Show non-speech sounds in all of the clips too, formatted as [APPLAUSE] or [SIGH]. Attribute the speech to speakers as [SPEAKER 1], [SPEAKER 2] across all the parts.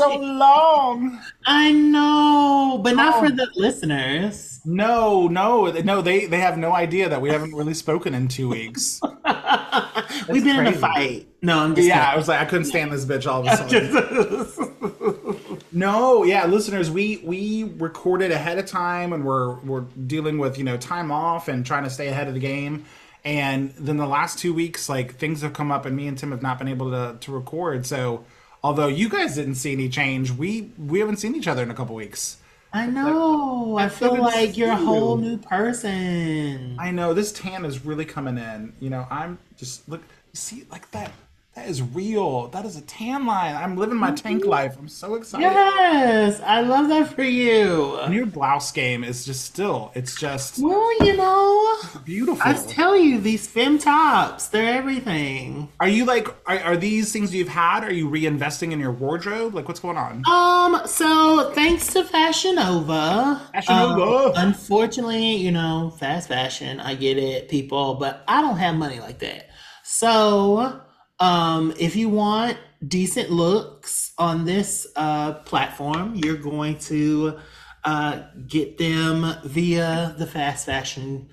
[SPEAKER 1] so long.
[SPEAKER 2] I know, but not oh. for the listeners.
[SPEAKER 1] No, no, no. They they have no idea that we haven't really spoken in two weeks. [LAUGHS]
[SPEAKER 2] We've been crazy. in a fight. No, I'm just
[SPEAKER 1] yeah. Kidding. I was like, I couldn't stand this bitch all of a sudden. no, yeah, listeners, we we recorded ahead of time, and we're we're dealing with you know time off and trying to stay ahead of the game. And then the last two weeks, like things have come up, and me and Tim have not been able to to record. So, although you guys didn't see any change, we we haven't seen each other in a couple weeks.
[SPEAKER 2] I know. I, I feel like you're a whole new person.
[SPEAKER 1] I know. This tan is really coming in. You know, I'm just look. See, like that that is real. That is a tan line. I'm living my tank mm-hmm. life. I'm so excited.
[SPEAKER 2] Yes, I love that for you.
[SPEAKER 1] And your blouse game is just still. It's just.
[SPEAKER 2] Well, you know,
[SPEAKER 1] beautiful.
[SPEAKER 2] I tell you, these fem tops, they're everything.
[SPEAKER 1] Are you like? Are, are these things you've had? Are you reinvesting in your wardrobe? Like, what's going on?
[SPEAKER 2] Um. So thanks to Fashion Nova.
[SPEAKER 1] Fashion Nova.
[SPEAKER 2] Um, unfortunately, you know, fast fashion. I get it, people, but I don't have money like that. So um, if you want decent looks on this uh, platform, you're going to uh, get them via the fast fashion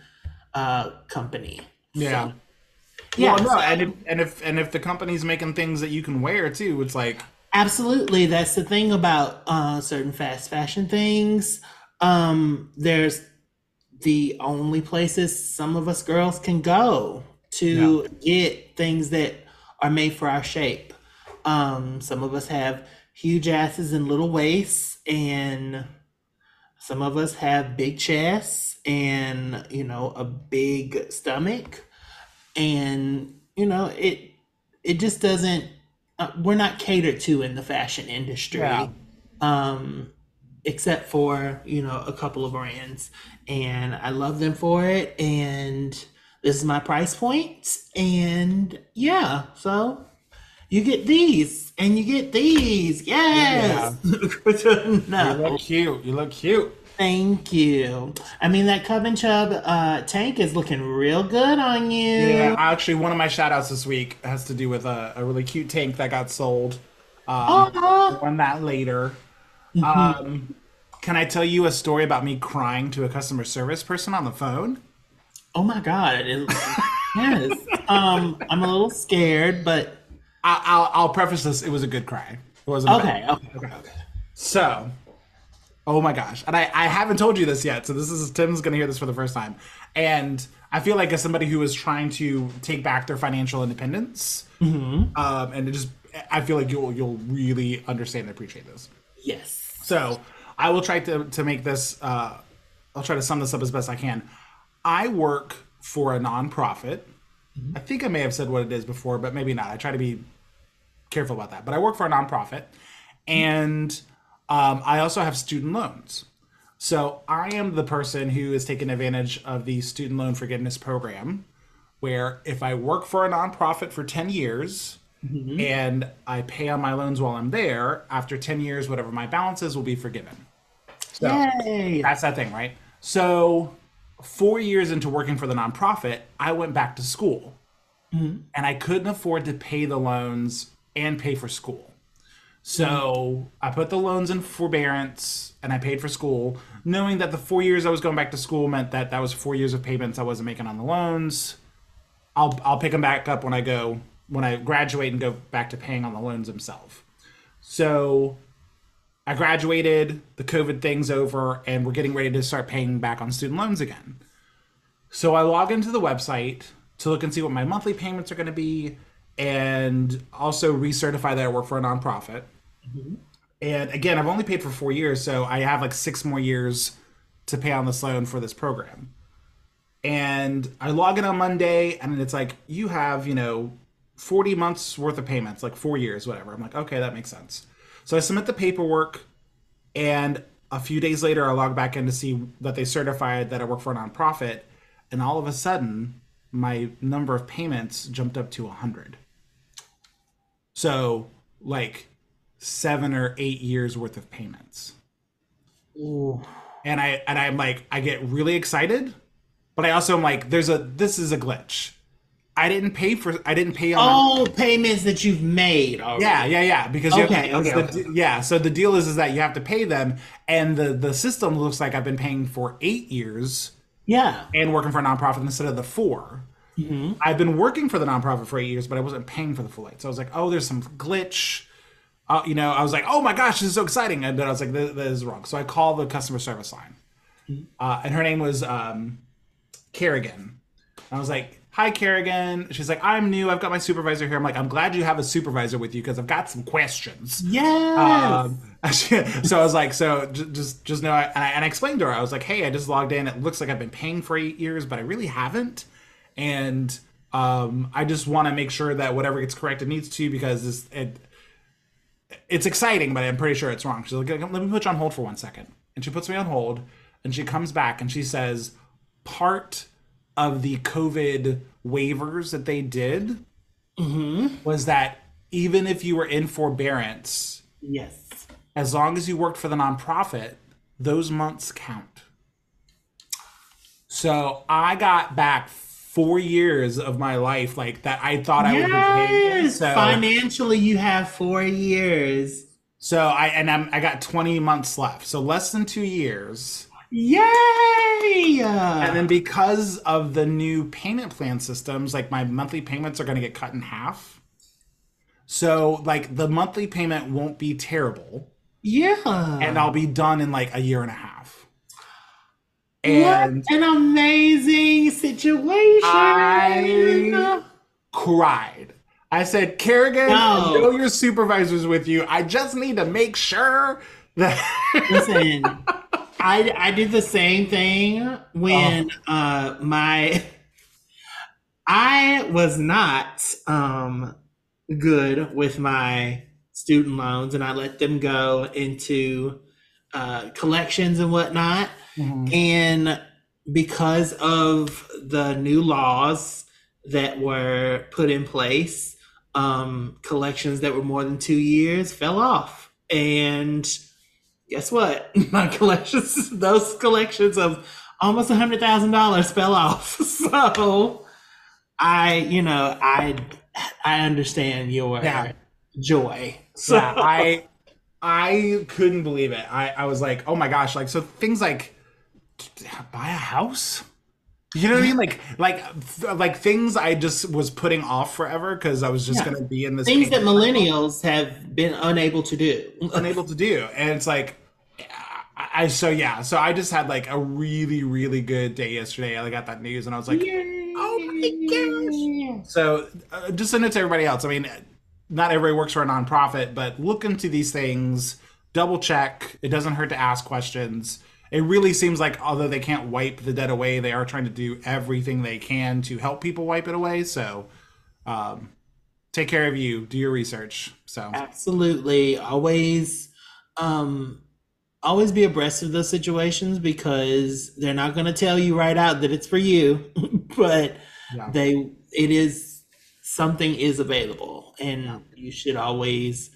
[SPEAKER 2] uh, company.
[SPEAKER 1] Yeah. So, yeah. Well, no, and if, and if and if the company's making things that you can wear too, it's like
[SPEAKER 2] absolutely. That's the thing about uh, certain fast fashion things. Um, there's the only places some of us girls can go to yeah. get things that are made for our shape. Um, some of us have huge asses and little waists, and some of us have big chests and you know a big stomach, and you know it it just doesn't. Uh, we're not catered to in the fashion industry. Yeah. Um, except for you know a couple of brands and i love them for it and is my price point and yeah so you get these and you get these. Yes.
[SPEAKER 1] Yeah. [LAUGHS] no. you look cute. You look cute.
[SPEAKER 2] Thank you. I mean that Cub and Chub uh, tank is looking real good on you.
[SPEAKER 1] Yeah actually one of my shout outs this week has to do with a, a really cute tank that got sold um, uh-huh. on that later. Mm-hmm. um, can i tell you a story about me crying to a customer service person on the phone
[SPEAKER 2] Oh my god! It, yes. Um, I'm a little scared, but
[SPEAKER 1] I'll, I'll, I'll preface this. It was a good cry. It wasn't
[SPEAKER 2] okay. Okay. Okay. Okay.
[SPEAKER 1] So, oh my gosh, and I I haven't told you this yet. So this is Tim's gonna hear this for the first time, and I feel like as somebody who is trying to take back their financial independence,
[SPEAKER 2] mm-hmm.
[SPEAKER 1] um, and it just I feel like you'll you'll really understand and appreciate this.
[SPEAKER 2] Yes.
[SPEAKER 1] So I will try to to make this. Uh, I'll try to sum this up as best I can. I work for a nonprofit. Mm-hmm. I think I may have said what it is before, but maybe not. I try to be careful about that. But I work for a nonprofit, and um, I also have student loans. So I am the person who is taking advantage of the student loan forgiveness program, where if I work for a nonprofit for 10 years mm-hmm. and I pay on my loans while I'm there, after 10 years, whatever my balance is will be forgiven. So Yay. that's that thing, right? So four years into working for the nonprofit, I went back to school. Mm-hmm. And I couldn't afford to pay the loans and pay for school. So mm-hmm. I put the loans in forbearance and I paid for school, knowing that the four years I was going back to school meant that that was four years of payments I wasn't making on the loans. I'll I'll pick them back up when I go when I graduate and go back to paying on the loans themselves. So I graduated, the COVID thing's over, and we're getting ready to start paying back on student loans again. So I log into the website to look and see what my monthly payments are going to be and also recertify that I work for a nonprofit. Mm-hmm. And again, I've only paid for four years, so I have like six more years to pay on this loan for this program. And I log in on Monday, and it's like, you have, you know, 40 months worth of payments, like four years, whatever. I'm like, okay, that makes sense. So I submit the paperwork, and a few days later, I log back in to see that they certified that I work for a nonprofit, and all of a sudden, my number of payments jumped up to 100. So, like seven or eight years worth of payments.
[SPEAKER 2] Ooh.
[SPEAKER 1] And I and I'm like I get really excited, but I also am like there's a this is a glitch. I didn't pay for. I didn't pay on.
[SPEAKER 2] All payments that you've made. Already.
[SPEAKER 1] Yeah, yeah, yeah. Because
[SPEAKER 2] Okay,
[SPEAKER 1] to-
[SPEAKER 2] okay,
[SPEAKER 1] the- yeah. So the deal is, is that you have to pay them, and the the system looks like I've been paying for eight years
[SPEAKER 2] Yeah.
[SPEAKER 1] and working for a nonprofit instead of the 4
[SPEAKER 2] Mm-hmm.
[SPEAKER 1] I've been working for the nonprofit for eight years, but I wasn't paying for the full eight. So I was like, oh, there's some glitch. Uh, you know, I was like, oh my gosh, this is so exciting, and then I was like, this, this is wrong. So I called the customer service line,
[SPEAKER 2] Mm-hmm.
[SPEAKER 1] uh, and her name was um, Kerrigan. I was like, hi, Kerrigan. She's like, I'm new. I've got my supervisor here. I'm like, I'm glad you have a supervisor with you because I've got some questions.
[SPEAKER 2] Yes.
[SPEAKER 1] Um, [LAUGHS] so I was like, so just just know, I, and, I, and I explained to her, I was like, hey, I just logged in. It looks like I've been paying for eight years, but I really haven't, and um, I just want to make sure that whatever gets corrected needs to because this, it it's exciting, but I'm pretty sure it's wrong. She's like, let me put you on hold for one second, and she puts me on hold, and she comes back and she says, part of the COVID waivers that they did mm-hmm. was that even if you were in forbearance
[SPEAKER 2] yes.
[SPEAKER 1] as long as you worked for the nonprofit, those months count. So I got back four years of my life, like that I thought I would be paid.
[SPEAKER 2] Yes.
[SPEAKER 1] So,
[SPEAKER 2] Financially, you have four years.
[SPEAKER 1] so I and I'm, I got 20 months left, so less than two years.
[SPEAKER 2] Yay!
[SPEAKER 1] And then because of the new payment plan systems, like my monthly payments are going to get cut in half. So like the monthly payment won't be terrible.
[SPEAKER 2] yeah.
[SPEAKER 1] and I'll be done in like a year and a half.
[SPEAKER 2] what
[SPEAKER 1] And
[SPEAKER 2] an amazing situation.
[SPEAKER 1] I- cried. I said, Kerrigan, I
[SPEAKER 2] No.
[SPEAKER 1] know your supervisor's with you. I just need to make sure that.
[SPEAKER 2] Listen, I I did the same thing when
[SPEAKER 1] Oh.
[SPEAKER 2] uh my I was not um good with my student loans and I let them go into uh collections and whatnot. And because of the new laws that were put in place, um, collections that were more than two years fell off. And guess what? [LAUGHS] My collections, those collections of almost a hundred thousand dollars fell off. [LAUGHS] So I, you know, I I understand your
[SPEAKER 1] Yeah.
[SPEAKER 2] joy. So
[SPEAKER 1] yeah, I [LAUGHS] I couldn't believe it. I, I was like, oh my gosh, like so things like buy a house. You know what I mean? Like like like things I just was putting off forever because I was just
[SPEAKER 2] Yeah.
[SPEAKER 1] gonna be in this
[SPEAKER 2] things that millennials have been unable to do. [LAUGHS]
[SPEAKER 1] unable to do. And it's like, I, so yeah. So I just had like a really really good day yesterday. I got that news and I was like,
[SPEAKER 2] oh
[SPEAKER 1] my gosh! so uh, just send it to everybody else. I mean, not everybody works for a nonprofit, but look into these things. Double check. It doesn't hurt to ask questions. It really seems like although they can't wipe the dead away, they are trying to do everything they can to help people wipe it away. So. Um, take care of you. Do your research. So
[SPEAKER 2] Absolutely. Always um always be abreast of those situations because they're not going to tell you right out that it's for you, [LAUGHS] but
[SPEAKER 1] Yeah.
[SPEAKER 2] they it is something is available and you should always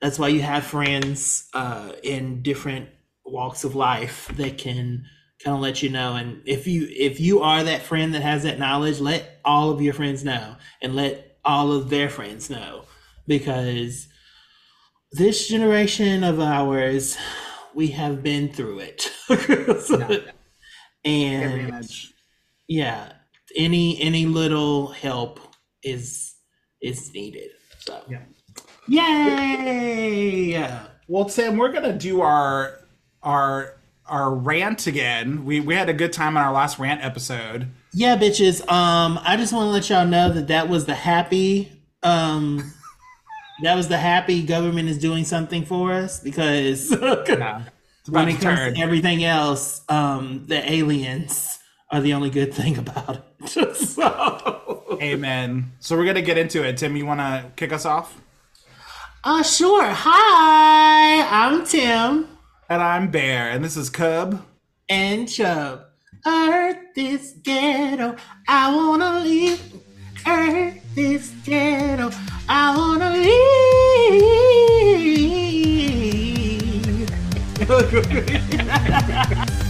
[SPEAKER 2] that's why you have friends uh in different walks of life that can kind of let you know. And if you if you are that friend that has that knowledge let all of your friends know and let all of their friends know. Because this generation of ours we have been through it. [LAUGHS] And yeah any any little help is is needed. So.
[SPEAKER 1] Yeah.
[SPEAKER 2] yay!
[SPEAKER 1] Yeah, Well, Tim, we're gonna do our our our rant again. We we had a good time on our last rant episode.
[SPEAKER 2] yeah bitches um i just want to let y'all know that that was the happy um [LAUGHS] that was the happy government is doing something for us because [LAUGHS]
[SPEAKER 1] It's
[SPEAKER 2] when it comes
[SPEAKER 1] turn.
[SPEAKER 2] to everything else um the aliens are the only good thing about it [LAUGHS] so
[SPEAKER 1] Amen. So we're gonna get into it. Tim, you want to kick us off?
[SPEAKER 2] uh sure hi i'm tim
[SPEAKER 1] And I'm Bear, and this is Cub.
[SPEAKER 2] and Chub. Earth is ghetto. I wanna leave. Earth is ghetto. I wanna leave. [LAUGHS]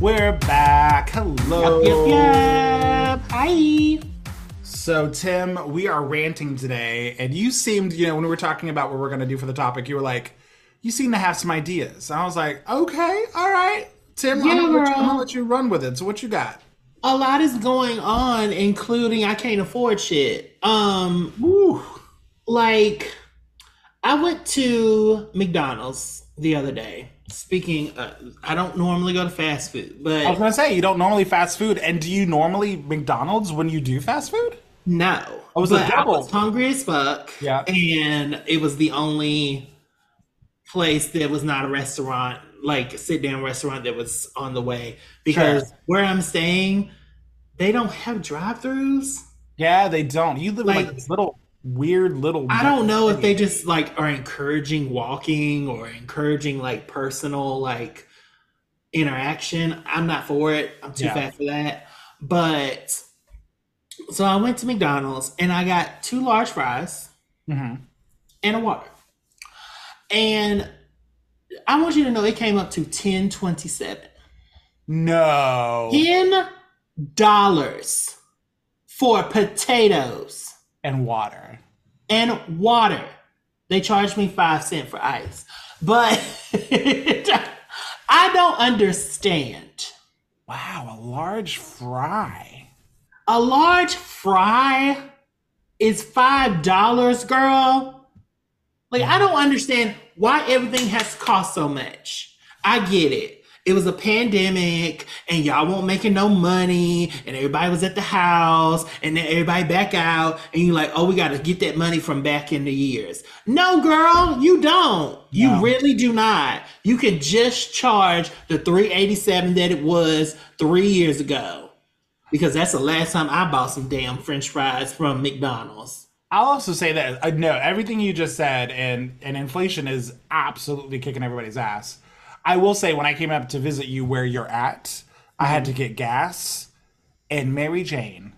[SPEAKER 2] We're back. Hello. Yep, yep, yep. Hi.
[SPEAKER 1] So, Tim, we are ranting today, and you seemed, you know, when we were talking about what we're going to do for the topic, you were like, you seem to have some ideas. And I was like, okay, all right. Tim,
[SPEAKER 2] yeah,
[SPEAKER 1] I'm
[SPEAKER 2] going
[SPEAKER 1] to let you run with it. So, what you got?
[SPEAKER 2] A lot is going on, including I can't afford shit. Um, like, I went to McDonald's the other day Speaking, uh, I don't normally go to fast food, but
[SPEAKER 1] I was going to say, you don't normally fast food, and do you normally McDonald's when you do fast food?
[SPEAKER 2] No.
[SPEAKER 1] It was
[SPEAKER 2] I was hungry as fuck.
[SPEAKER 1] Yeah.
[SPEAKER 2] And it was the only place that was not a restaurant, like sit down restaurant that was on the way. Because
[SPEAKER 1] Sure.
[SPEAKER 2] where I'm staying, they don't have drive throughs.
[SPEAKER 1] Yeah, they don't. You live in like
[SPEAKER 2] Like-
[SPEAKER 1] this little weird little.
[SPEAKER 2] I don't know if they just like are encouraging walking or encouraging like personal like interaction. I'm not for it. I'm too
[SPEAKER 1] Yeah.
[SPEAKER 2] fat for that. But so I went to McDonald's and I got two large fries
[SPEAKER 1] Mhm.
[SPEAKER 2] and a water. And I want you to know it came up to 1027.
[SPEAKER 1] No.
[SPEAKER 2] Ten dollars for potatoes
[SPEAKER 1] And water.
[SPEAKER 2] and water. They charged me five cent for ice. But [LAUGHS] I don't understand.
[SPEAKER 1] Wow, a large fry.
[SPEAKER 2] A large fry is five dollars, girl. Like I don't understand why everything has cost so much. I get it. It was a pandemic and y'all weren't making no money and everybody was at the house and then everybody back out and you're like, oh, we got to get that money from back in the years. No, girl, you don't. You
[SPEAKER 1] No.
[SPEAKER 2] really do not. You can just charge the 387 that it was three years ago because that's the last time I bought some damn French fries from McDonald's.
[SPEAKER 1] I'll also say that uh, no, everything you just said and and inflation is absolutely kicking everybody's ass. I will say when I came up to visit you where you're at, I had to mm-hmm. get gas and Mary Jane.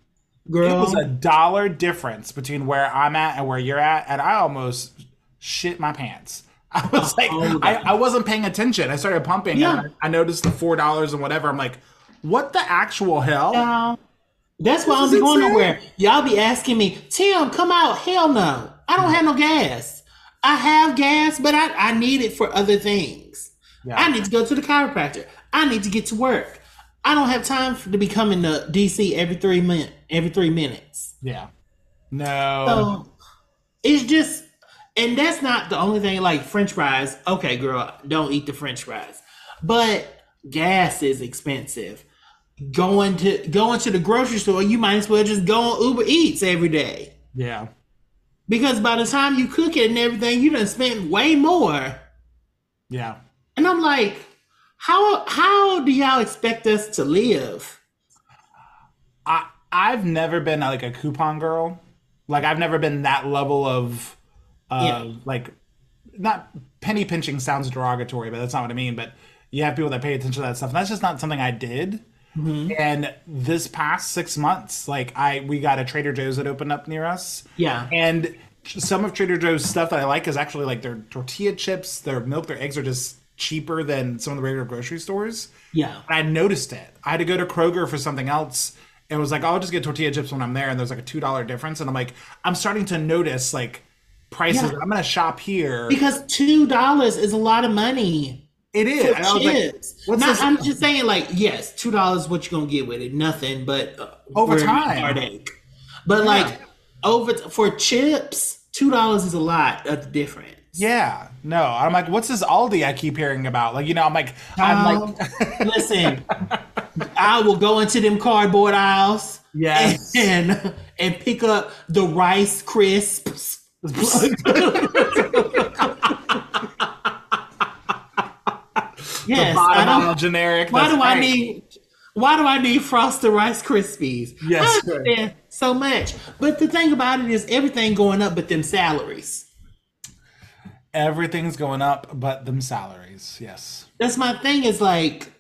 [SPEAKER 2] Girl,
[SPEAKER 1] It was a dollar difference between where I'm at and where you're at, and I almost shit my pants. [LAUGHS] I was like,
[SPEAKER 2] Oh,
[SPEAKER 1] I, I wasn't paying attention. I started pumping,
[SPEAKER 2] Yeah.
[SPEAKER 1] and I, I noticed the four dollars and whatever. I'm like, what the actual hell?
[SPEAKER 2] That's why I don't be going nowhere. Y'all be asking me, Tim, come out. Hell no. I don't have no gas. I have gas, but I, I need it for other things.
[SPEAKER 1] Yeah.
[SPEAKER 2] I need to go to the chiropractor. I need to get to work. I don't have time for, to be coming to DC every three min every three minutes.
[SPEAKER 1] Yeah. No.
[SPEAKER 2] So it's just, and that's not the only thing. Like French fries, okay, girl, don't eat the French fries, but gas is expensive. Going to going to the grocery store, you might as well just go on Uber Eats every day
[SPEAKER 1] yeah.
[SPEAKER 2] because by the time you cook it and everything, you done spent way more.
[SPEAKER 1] Yeah.
[SPEAKER 2] And I'm like, how how do y'all expect us to live?
[SPEAKER 1] I I've never been like a coupon girl. Like I've never been that level of uh
[SPEAKER 2] Yeah.
[SPEAKER 1] like not penny pinching sounds derogatory, but that's not what I mean. But you have people that pay attention to that stuff. And that's just not something I did. And this past six months, like I we got a Trader Joe's that opened up near us.
[SPEAKER 2] Yeah.
[SPEAKER 1] And some of Trader Joe's stuff that I like is actually like their tortilla chips, their milk, their eggs are just cheaper than some of the regular grocery stores.
[SPEAKER 2] Yeah.
[SPEAKER 1] I noticed it. I had to go to Kroger for something else and was like, oh, I'll just get tortilla chips when I'm there. And there's like a $2 difference. And I'm like, I'm starting to notice like prices.
[SPEAKER 2] Yeah.
[SPEAKER 1] I'm going to shop here.
[SPEAKER 2] Because two dollars is a lot of money.
[SPEAKER 1] It is.
[SPEAKER 2] for
[SPEAKER 1] And I was like,
[SPEAKER 2] chips. Now,
[SPEAKER 1] this?
[SPEAKER 2] I'm just saying, like, yes, two dollars. What you gonna get with it? Nothing, but uh,
[SPEAKER 1] Over time.
[SPEAKER 2] heartache. But like over for chips, two dollars is a lot of difference.
[SPEAKER 1] yeah. No. I'm like, what's this Aldi I keep hearing about? Like, you know, I'm like, I'm
[SPEAKER 2] Um,
[SPEAKER 1] like,
[SPEAKER 2] listen, I will go into them cardboard aisles,
[SPEAKER 1] Yes.
[SPEAKER 2] and and pick up the rice crisps. yes, I
[SPEAKER 1] bottom
[SPEAKER 2] don't-
[SPEAKER 1] aisle generic.
[SPEAKER 2] Why do I need? Why do I need Frosted Rice Krispies?
[SPEAKER 1] Yes,
[SPEAKER 2] I
[SPEAKER 1] sir.
[SPEAKER 2] understand so much, but the thing about it is everything going up, but them salaries.
[SPEAKER 1] Everything's going up, but them salaries. Yes.
[SPEAKER 2] That's my thing. Is like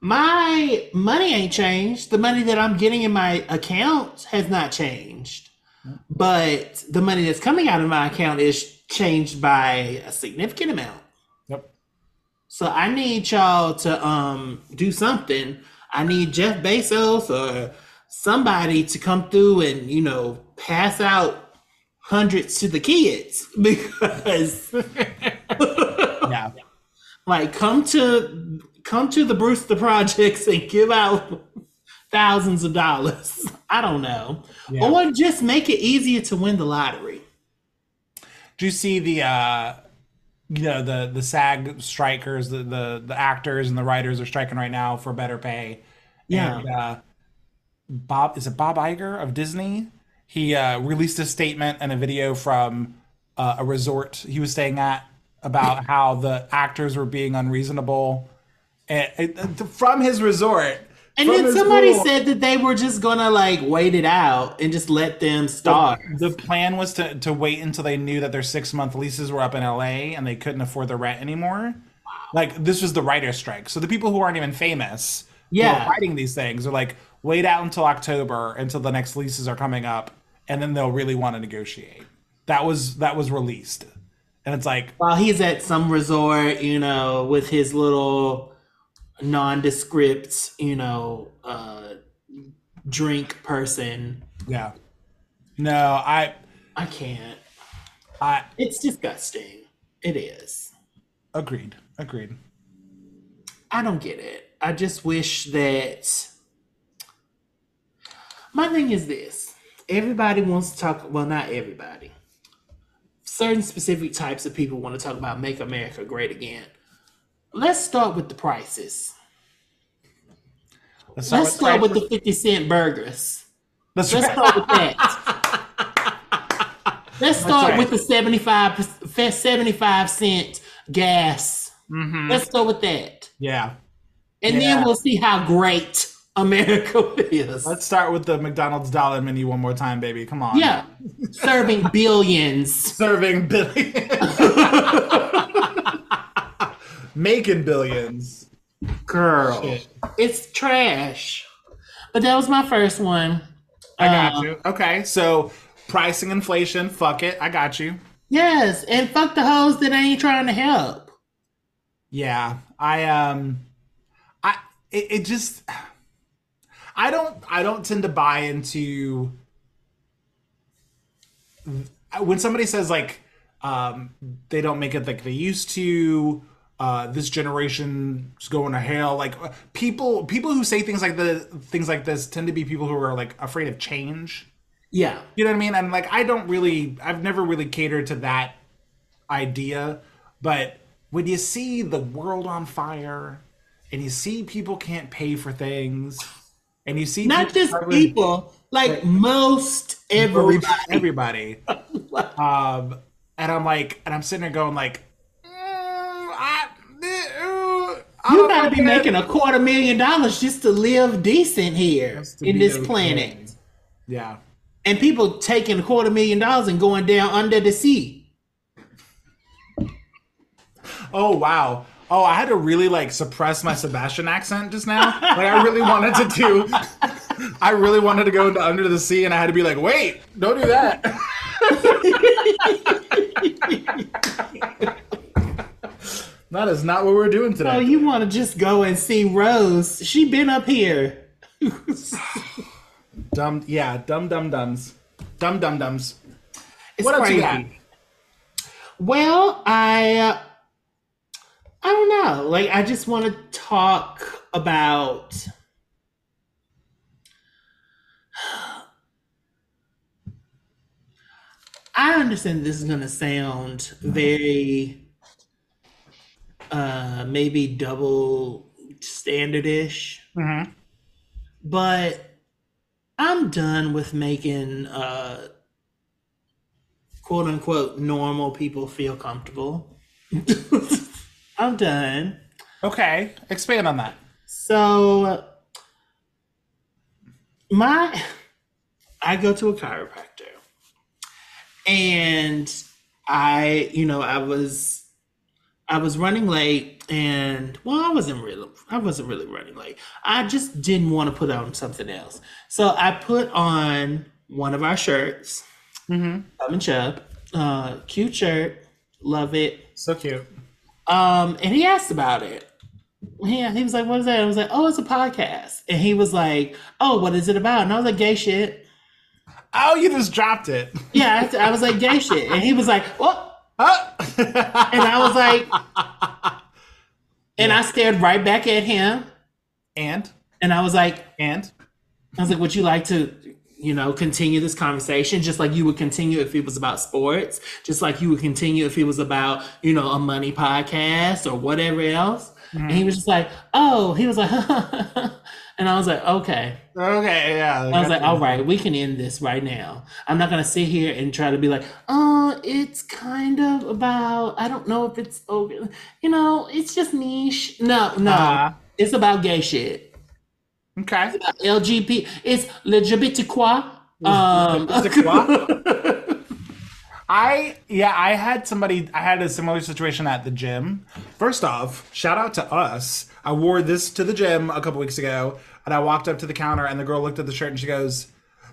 [SPEAKER 2] my money ain't changed. The money that I'm getting in my account has not changed, but the money that's coming out of my account is changed by a significant amount.
[SPEAKER 1] Yep.
[SPEAKER 2] So I need y'all to um do something. I need Jeff Bezos or somebody to come through and you know pass out hundreds to the kids [LAUGHS] because [LAUGHS]
[SPEAKER 1] Yeah.
[SPEAKER 2] like come to come to the Brewster projects and give out thousands of dollars. [LAUGHS] I don't know.
[SPEAKER 1] Yeah.
[SPEAKER 2] Or just make it easier to win the lottery.
[SPEAKER 1] Do you see the uh you know the the SAG strikers, the the the actors and the writers are striking right now for better pay.
[SPEAKER 2] Yeah.
[SPEAKER 1] And, uh, Bob is it Bob Iger of Disney? He uh, released a statement and a video from uh, a resort he was staying at about [LAUGHS] how the actors were being unreasonable and, and- from his resort.
[SPEAKER 2] And then somebody
[SPEAKER 1] pool.
[SPEAKER 2] said that they were just gonna like wait it out and just let them start.
[SPEAKER 1] The plan was to, to wait until they knew that their six month leases were up in LA and they couldn't afford the rent anymore. Wow. Like this was the writer's strike. So the people who aren't even famous who
[SPEAKER 2] Yeah.
[SPEAKER 1] are writing these things are like, wait out until October until the next leases are coming up, and then they'll really want to negotiate. That was that was released. And it's like,
[SPEAKER 2] While he's at some resort, you know, with his little nondescript, you know, uh drink person.
[SPEAKER 1] yeah. No, I
[SPEAKER 2] I can't.
[SPEAKER 1] I
[SPEAKER 2] It's disgusting. It is.
[SPEAKER 1] agreed. Agreed.
[SPEAKER 2] I don't get it. I just wish that. My thing is this everybody wants to talk, well, not everybody. Certain specific types of people want to talk about make America great again. Let's start with the prices.
[SPEAKER 1] Let's
[SPEAKER 2] Let's start with the 50 cent burgers.
[SPEAKER 1] Let's,
[SPEAKER 2] Let's start with that. [LAUGHS] Let's start
[SPEAKER 1] right.
[SPEAKER 2] with the 75, 75 cent gas. Let's start with that.
[SPEAKER 1] yeah.
[SPEAKER 2] And
[SPEAKER 1] Yeah.
[SPEAKER 2] then we'll see how great America [LAUGHS] is.
[SPEAKER 1] Let's start with the McDonald's dollar menu one more time, baby. Come on.
[SPEAKER 2] yeah. Serving [LAUGHS] billions.
[SPEAKER 1] Serving billions. [LAUGHS] Making billions.
[SPEAKER 2] Girl.
[SPEAKER 1] Shit.
[SPEAKER 2] It's trash. But that was my first one.
[SPEAKER 1] I got
[SPEAKER 2] Uh,
[SPEAKER 1] you. Okay, so pricing inflation, fuck it. I got you.
[SPEAKER 2] Yes. And fuck the hoes that ain't trying to help.
[SPEAKER 1] Yeah. I um I it, it just I don't I don't tend to buy into when somebody says like um they don't make it like they used to uh this generation's going to hell like people people who say things like the things like this tend to be people who are like afraid of change
[SPEAKER 2] Yeah.
[SPEAKER 1] you know what I mean? And like, I don't really, I've never really catered to that idea. But when you see the world on fire, and you see people can't pay for things, and you see
[SPEAKER 2] Not
[SPEAKER 1] people
[SPEAKER 2] just people, like most everybody.
[SPEAKER 1] everybody, [LAUGHS] um, and I'm like, and I'm sitting there going like, mm, I, uh, I
[SPEAKER 2] You gotta be making a quarter million dollars just to live decent here in this
[SPEAKER 1] okay.
[SPEAKER 2] planet.
[SPEAKER 1] yeah.
[SPEAKER 2] And people taking a quarter million dollars and going down under the sea.
[SPEAKER 1] Oh wow. Oh, I had to really like suppress my Sebastian accent just now. Like I really wanted to do [LAUGHS] I really wanted to go into Under the Sea and I had to be like, wait, don't do that. [LAUGHS] that is not what we're doing today.
[SPEAKER 2] Oh, you want to just go and see Rose? She been up here. [SIGHS]
[SPEAKER 1] dumb yeah, dumb dum dums. Dumb dum dums.
[SPEAKER 2] It's
[SPEAKER 1] What else you
[SPEAKER 2] crazy.
[SPEAKER 1] got?
[SPEAKER 2] Well, I uh, I don't know. Like I just want to talk about [SIGHS] I understand this is going to sound very uh maybe double standardish.
[SPEAKER 1] Mhm.
[SPEAKER 2] But I'm done with making uh quote unquote normal people feel comfortable. [LAUGHS] I'm done.
[SPEAKER 1] Okay. Expand on that.
[SPEAKER 2] So my I go to a chiropractor and I, you know, I was I was running late and well, I wasn't really I wasn't really running late. I just didn't want to put on something else. So I put on one of our shirts.
[SPEAKER 1] Mm-hmm.
[SPEAKER 2] Cub and Chub. Uh cute shirt. Love it.
[SPEAKER 1] So cute.
[SPEAKER 2] Um, and he asked about it. Yeah, he was like, "What is that?" I was like, "Oh, it's a podcast." And he was like, "Oh, what is it about?" And I was like, "Gay shit."
[SPEAKER 1] Oh, you just dropped it.
[SPEAKER 2] Yeah, I, I was like, "Gay shit," and he was like, "What?"
[SPEAKER 1] Oh.
[SPEAKER 2] And I was like, and I stared right back at him,
[SPEAKER 1] and
[SPEAKER 2] and I was like,
[SPEAKER 1] and
[SPEAKER 2] I was like, "Would you like to?" You know, continue this conversation just like you would continue if it was about sports, just like you would continue if it was about, you know, a money podcast or whatever else. And he was just like, oh, he was like, [LAUGHS] and I was like, okay.
[SPEAKER 1] okay, yeah.
[SPEAKER 2] I was like, all right, we can end this right now. I'm not gonna sit here and try to be like, oh, it's kind of about, I don't know if it's, you know, it's just niche. No, no,
[SPEAKER 1] Uh,
[SPEAKER 2] it's about gay shit.
[SPEAKER 1] Okay.
[SPEAKER 2] About LGB, it's LGBTQ. Um, [LAUGHS]
[SPEAKER 1] I yeah, I had somebody I had a similar situation at the gym. First off, shout out to us. I wore this to the gym a couple weeks ago and I walked up to the counter and the girl looked at the shirt and she goes,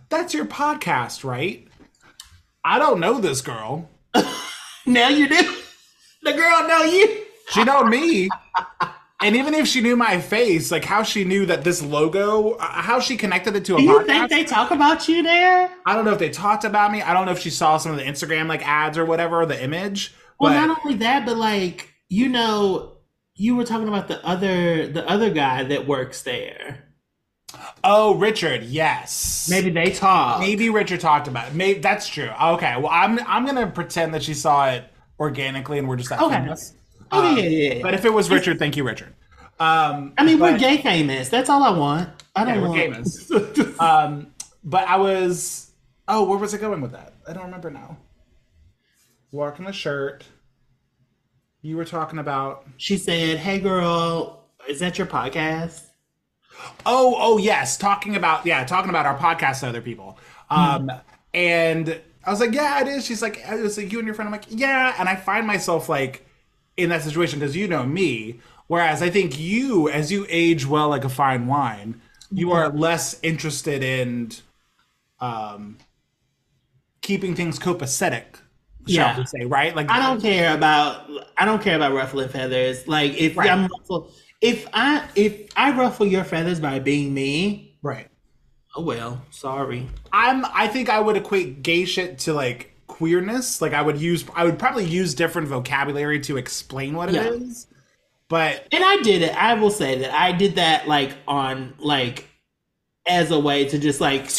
[SPEAKER 1] "That's your podcast, right?" I don't know this girl. [LAUGHS]
[SPEAKER 2] now you do. The girl know you.
[SPEAKER 1] She know me. [LAUGHS] And even if she knew my face, like how she knew that this logo, uh, how she connected it to a
[SPEAKER 2] Do you
[SPEAKER 1] podcast.
[SPEAKER 2] think they talk about you there?
[SPEAKER 1] I don't know if they talked about me. I don't know if she saw some of the Instagram like ads or whatever, or the image.
[SPEAKER 2] Well,
[SPEAKER 1] but
[SPEAKER 2] not only that, but like you know, you were talking about the other the other guy that works there.
[SPEAKER 1] oh, Richard, yes.
[SPEAKER 2] Maybe they talk.
[SPEAKER 1] Maybe Richard talked about it. Maybe that's true. Okay, well, I'm I'm gonna pretend that she saw it organically, and we're just that
[SPEAKER 2] Okay.
[SPEAKER 1] famous.
[SPEAKER 2] Oh
[SPEAKER 1] Um,
[SPEAKER 2] yeah, yeah, yeah.
[SPEAKER 1] But if it was Richard, thank you, Richard. Um,
[SPEAKER 2] I mean, we're gay famous. That's all I want. I don't
[SPEAKER 1] we're
[SPEAKER 2] want. [LAUGHS]
[SPEAKER 1] famous. um, but I was. Oh, where was I going with that? I don't remember now. Walking the shirt. You were talking about.
[SPEAKER 2] she said, "Hey, girl, is that your podcast?"
[SPEAKER 1] Oh, oh yes, talking about yeah, talking about our podcast to other people. Um, and I was like, yeah, it is. She's like, it was like you and your friend. I'm like, yeah, and I find myself like in that situation because you know me. Whereas I think you, as you age well like a fine wine, you are less interested in um, keeping things copacetic, shall
[SPEAKER 2] Yeah.
[SPEAKER 1] we say, right? Like
[SPEAKER 2] I don't care about I don't care about ruffling feathers. Like if
[SPEAKER 1] Right.
[SPEAKER 2] I'm ruffle, if I if I ruffle your feathers by being me,
[SPEAKER 1] right.
[SPEAKER 2] oh well, sorry.
[SPEAKER 1] I'm I think I would equate gay shit to like queerness. Like I would use I would probably use different vocabulary to explain what it
[SPEAKER 2] Yeah.
[SPEAKER 1] is. But
[SPEAKER 2] And I did it. I will say that I did that like on like as a way to just like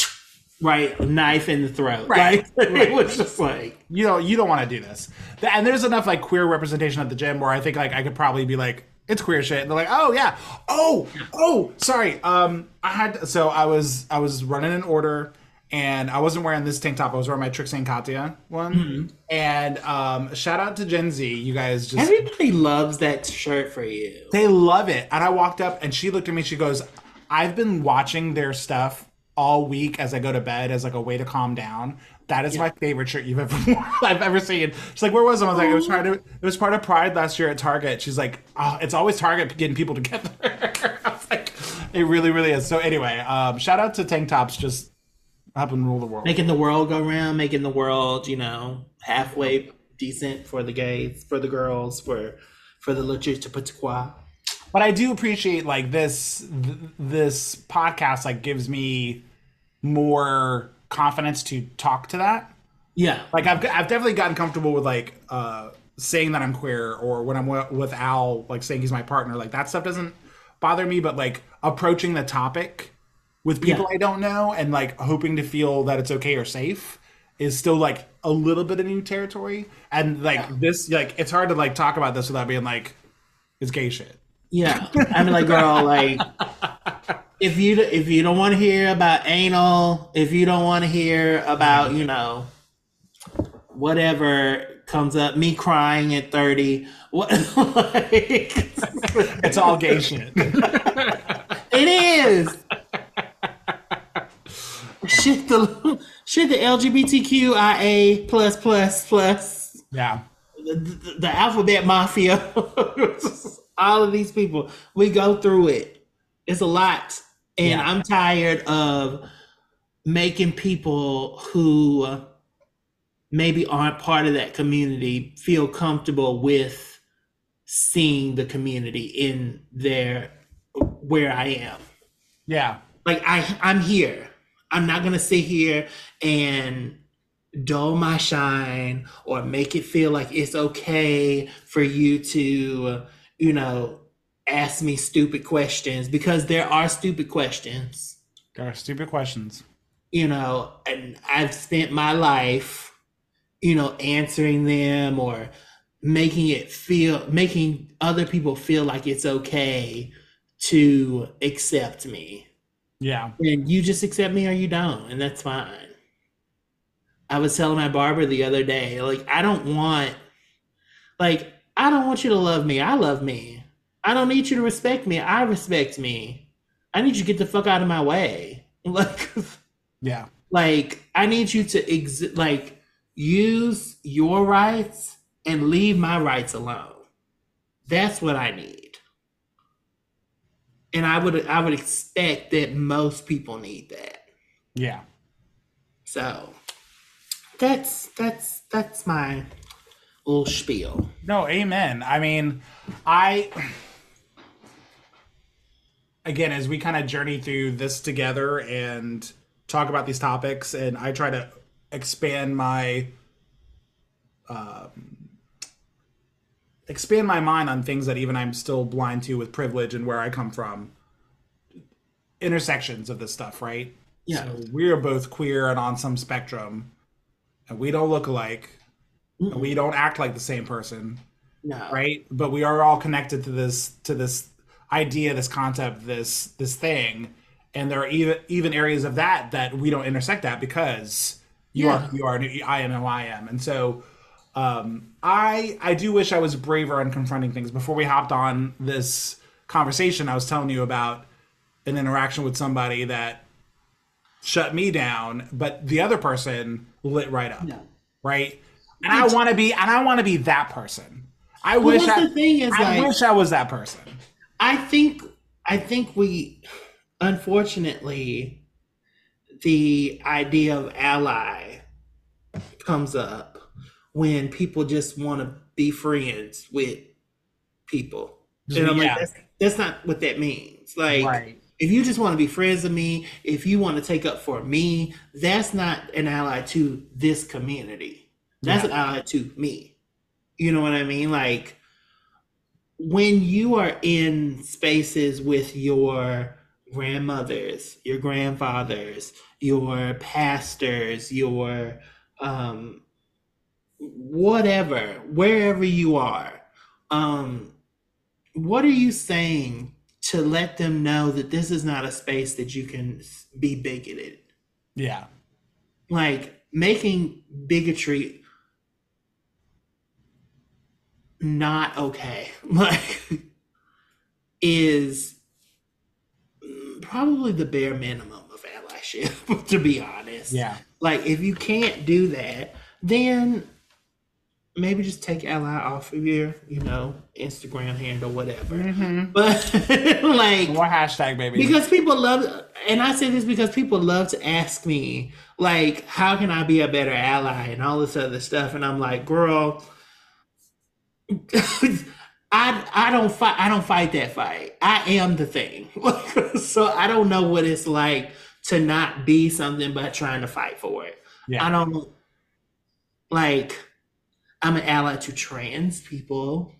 [SPEAKER 2] right knife in the throat.
[SPEAKER 1] Right.
[SPEAKER 2] Like, [LAUGHS]
[SPEAKER 1] Right.
[SPEAKER 2] it was just like
[SPEAKER 1] you know, you don't want to do this. And there's enough like queer representation at the gym where I think like I could probably be like it's queer shit. And they're like, "Oh yeah. Oh, oh, sorry. Um I had so I was I was running an order and I wasn't wearing this tank top. I was wearing my Trixie and Katya one. And um shout out to Gen Z. You guys just
[SPEAKER 2] everybody loves that shirt for you.
[SPEAKER 1] They love it. And I walked up and she looked at me. She goes, I've been watching their stuff all week as I go to bed as like a way to calm down. That is my favorite shirt you've ever [LAUGHS] worn, I've ever seen. She's like, where was it? I was like, it was part of it was part of Pride last year at Target. She's like, oh, it's always Target getting people together. [LAUGHS] I was like, it really, really is. So anyway, um, shout out to tank tops just helping rule the world.
[SPEAKER 2] Making the world go round, making the world, you know, halfway decent for the gays, for the girls, for for the LGBTQ.
[SPEAKER 1] but I do appreciate like this th- this podcast like gives me more confidence to talk to that.
[SPEAKER 2] Yeah.
[SPEAKER 1] Like I've I've definitely gotten comfortable with like uh saying that I'm queer or when I'm wi- with Al like saying he's my partner like that stuff doesn't bother me but like approaching the topic with people
[SPEAKER 2] Yeah.
[SPEAKER 1] I don't know and like hoping to feel that it's okay or safe is still like a little bit of new territory and like this like it's hard to like talk about this without being like it's gay shit.
[SPEAKER 2] Yeah, I mean, like, girl, like, [LAUGHS] if you if you don't want to hear about anal, if you don't want to hear about, you know, whatever comes up, me crying at thirty, what, [LAUGHS] like,
[SPEAKER 1] It's all gay shit.
[SPEAKER 2] it is. [LAUGHS] Shit the [LAUGHS] shit the LGBTQIA plus plus plus
[SPEAKER 1] yeah.
[SPEAKER 2] the, the, the alphabet mafia, [LAUGHS] all of these people, we go through it. It's a lot. And
[SPEAKER 1] Yeah.
[SPEAKER 2] I'm tired of making people who maybe aren't part of that community feel comfortable with seeing the community in their where I am.
[SPEAKER 1] Yeah.
[SPEAKER 2] Like I I'm here. I'm not gonna sit here and dull my shine or make it feel like it's okay for you to, you know, ask me stupid questions because there are stupid questions.
[SPEAKER 1] There are stupid questions.
[SPEAKER 2] You know, and I've spent my life, you know, answering them or making it feel making other people feel like it's okay to accept me.
[SPEAKER 1] Yeah.
[SPEAKER 2] And you just accept me or you don't, and that's fine. I was telling my barber the other day, like, I don't want, like, I don't want you to love me. I love me. I don't need you to respect me. I respect me. I need you to get the fuck out of my way. [LAUGHS] Like,
[SPEAKER 1] Yeah.
[SPEAKER 2] like I need you to ex- like use your rights and leave my rights alone. That's what I need. And I would I would expect that most people need that.
[SPEAKER 1] Yeah.
[SPEAKER 2] So that's that's that's my little spiel.
[SPEAKER 1] No, amen. I mean, I again as we kind of journey through this together and talk about these topics and I try to expand my um expand my mind on things that even I'm still blind to with privilege and where I come from. Intersections of this stuff, right?
[SPEAKER 2] Yeah.
[SPEAKER 1] So we are both queer and on some spectrum, and we don't look alike, and we don't act like the same person
[SPEAKER 2] No.
[SPEAKER 1] right but we are all connected to this to this idea this concept this this thing and there are even even areas of that that we don't intersect at because you
[SPEAKER 2] Yeah.
[SPEAKER 1] are you are i am who i am and so um i i do wish i was braver on confronting things before we hopped on this conversation i was telling you about an interaction with somebody that shut me down but the other person lit right up
[SPEAKER 2] No.
[SPEAKER 1] right and i want to be and i want to be that person i
[SPEAKER 2] Well,
[SPEAKER 1] wish I,
[SPEAKER 2] the thing is
[SPEAKER 1] I
[SPEAKER 2] like
[SPEAKER 1] wish I was that person.
[SPEAKER 2] I think I think we unfortunately the idea of ally comes up when people just want to be friends with people. And I'm
[SPEAKER 1] Yeah.
[SPEAKER 2] like, that's, that's not what that means. Like,
[SPEAKER 1] Right.
[SPEAKER 2] if you just want to be friends with me, if you want to take up for me, that's not an ally to this community. That's
[SPEAKER 1] Yeah.
[SPEAKER 2] an ally to me. You know what I mean? Like, when you are in spaces with your grandmothers, your grandfathers, your pastors, your um, whatever, wherever you are, um, what are you saying to let them know that this is not a space that you can be bigoted?
[SPEAKER 1] Yeah.
[SPEAKER 2] Like making bigotry not okay, [LAUGHS] like, is probably the bare minimum of allyship, [LAUGHS] to be honest.
[SPEAKER 1] Yeah.
[SPEAKER 2] Like, if you can't do that, then maybe just take ally off of your, you know, Instagram handle, whatever. Mm-hmm. [LAUGHS] But like,
[SPEAKER 1] More hashtag baby.
[SPEAKER 2] because people love, and I say this because people love to ask me, like, how can I be a better ally and all this other stuff, and I'm like, girl. [LAUGHS] I I don't fight I don't fight that fight. I am the thing. [LAUGHS] so I don't know what it's like to not be something but trying to fight for it.
[SPEAKER 1] Yeah.
[SPEAKER 2] I don't like I'm an ally to trans people.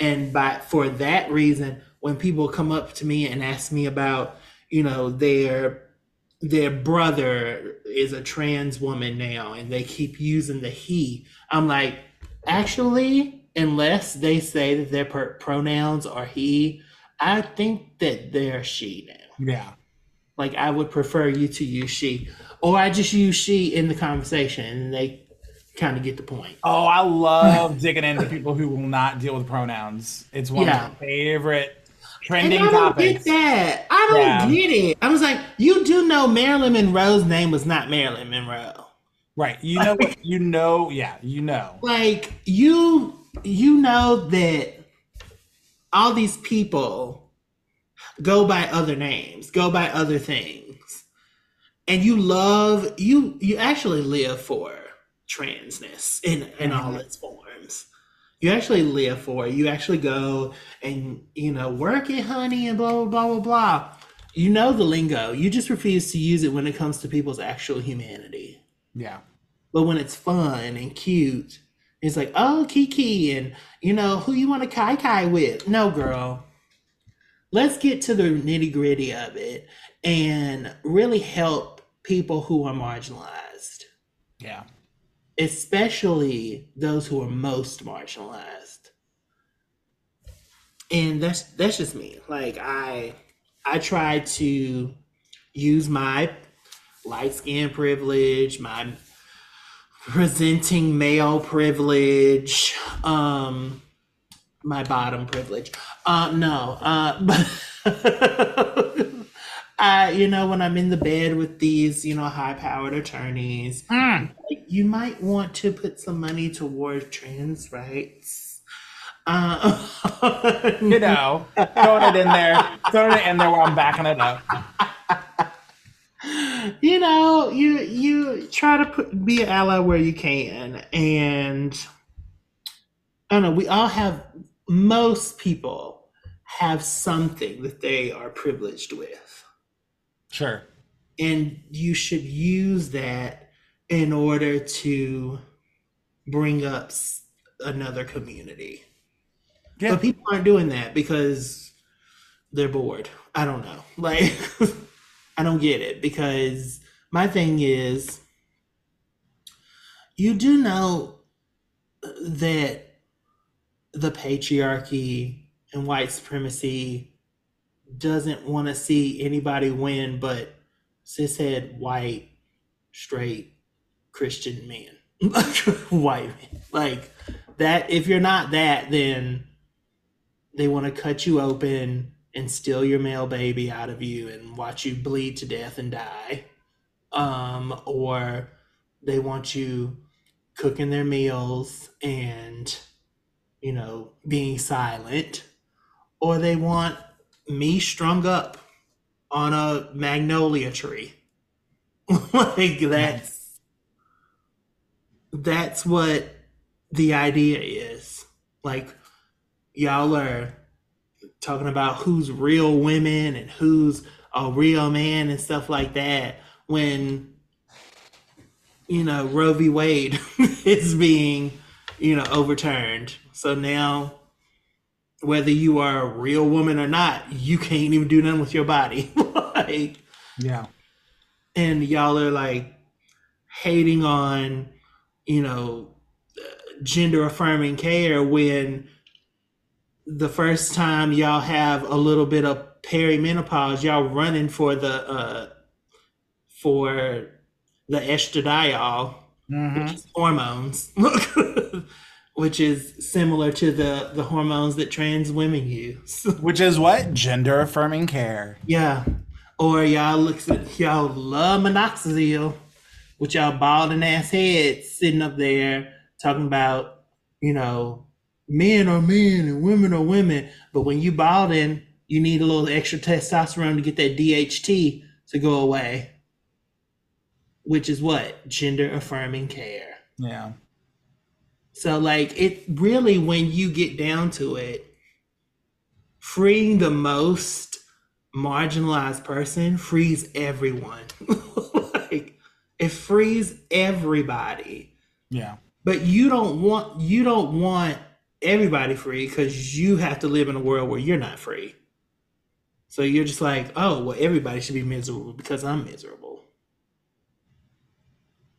[SPEAKER 2] And by for that reason, when people come up to me and ask me about, you know, their their brother is a trans woman now and they keep using the he, I'm like, actually, unless they say that their per- pronouns are he, I think that they're she now.
[SPEAKER 1] yeah.
[SPEAKER 2] Like I would prefer you to use she, or I just use she in the conversation, and they kind of get the point.
[SPEAKER 1] Oh, I love [LAUGHS] digging into people who will not deal with pronouns. It's one
[SPEAKER 2] Yeah.
[SPEAKER 1] of my favorite
[SPEAKER 2] And
[SPEAKER 1] trending
[SPEAKER 2] I don't
[SPEAKER 1] topics.
[SPEAKER 2] get that. I don't
[SPEAKER 1] Yeah.
[SPEAKER 2] get it. I was like, you do know Marilyn Monroe's name was not Marilyn Monroe.
[SPEAKER 1] Right. You know what you know, yeah, you know.
[SPEAKER 2] Like you, you know that all these people go by other names, go by other things, and you love you. You actually live for transness in in all mm-hmm. its forms. You actually live for it. You actually go and you know work it, honey, and blah blah blah blah blah. You know the lingo. You just refuse to use it when it comes to people's actual humanity.
[SPEAKER 1] Yeah.
[SPEAKER 2] But when it's fun and cute, it's like, oh, Kiki, and you know who you want to kai kai with. No, girl. Let's get to the nitty gritty of it and really help people who are marginalized,
[SPEAKER 1] Yeah.
[SPEAKER 2] Especially those who are most marginalized. And that's that's just me. Like I I try to use my light skin privilege, my presenting male privilege, um, my bottom privilege. Uh, no, uh, [LAUGHS] I, you know, when I'm in the bed with these, you know, high-powered attorneys,
[SPEAKER 1] Mm.
[SPEAKER 2] You might want to put some money toward trans rights. Uh,
[SPEAKER 1] You know, throwing it in there, throwing it in there while I'm backing it up. [LAUGHS]
[SPEAKER 2] you know, you you try to put, be an ally where you can, and I don't know. We all have. Most people have something that they are privileged with,
[SPEAKER 1] Sure.
[SPEAKER 2] and you should use that in order to bring up another community.
[SPEAKER 1] Yeah.
[SPEAKER 2] But people aren't doing that because they're bored. I don't know. [LAUGHS] Like, I don't get it because my thing is, you do know that the patriarchy and white supremacy doesn't want to see anybody win but cishead white straight christian man, [LAUGHS] white men. Like that if you're not that then they want to cut you open and steal your male baby out of you and watch you bleed to death and die. Um or they want you cooking their meals and you know being silent. Or they want me strung up on a magnolia tree. [LAUGHS] Like that's that's what the idea is like y'all are talking about who's real women and who's a real man and stuff like that when you know Roe v. Wade [LAUGHS] is being you know overturned. So now whether you are a real woman or not, you can't even do nothing with your body. [LAUGHS] like
[SPEAKER 1] Yeah.
[SPEAKER 2] and y'all are like hating on you know gender affirming care when the first time y'all have a little bit of perimenopause y'all running for the uh for the estradiol
[SPEAKER 1] hmm
[SPEAKER 2] which is hormones [LAUGHS] which is similar to the the hormones that trans women use [LAUGHS]
[SPEAKER 1] Which is what? Gender affirming care.
[SPEAKER 2] Yeah. Or y'all looks at y'all love minoxidil with y'all balding ass heads sitting up there talking about, you know, men are men and women are women. But when you balding, you need a little extra testosterone to get that DHT to go away. Which is what? Gender affirming care.
[SPEAKER 1] Yeah.
[SPEAKER 2] So like it really when you get down to it, freeing the most marginalized person frees everyone. [LAUGHS] it frees everybody.
[SPEAKER 1] Yeah.
[SPEAKER 2] But you don't want you don't want everybody free because you have to live in a world where you're not free. So you're just like, oh well everybody should be miserable because I'm miserable.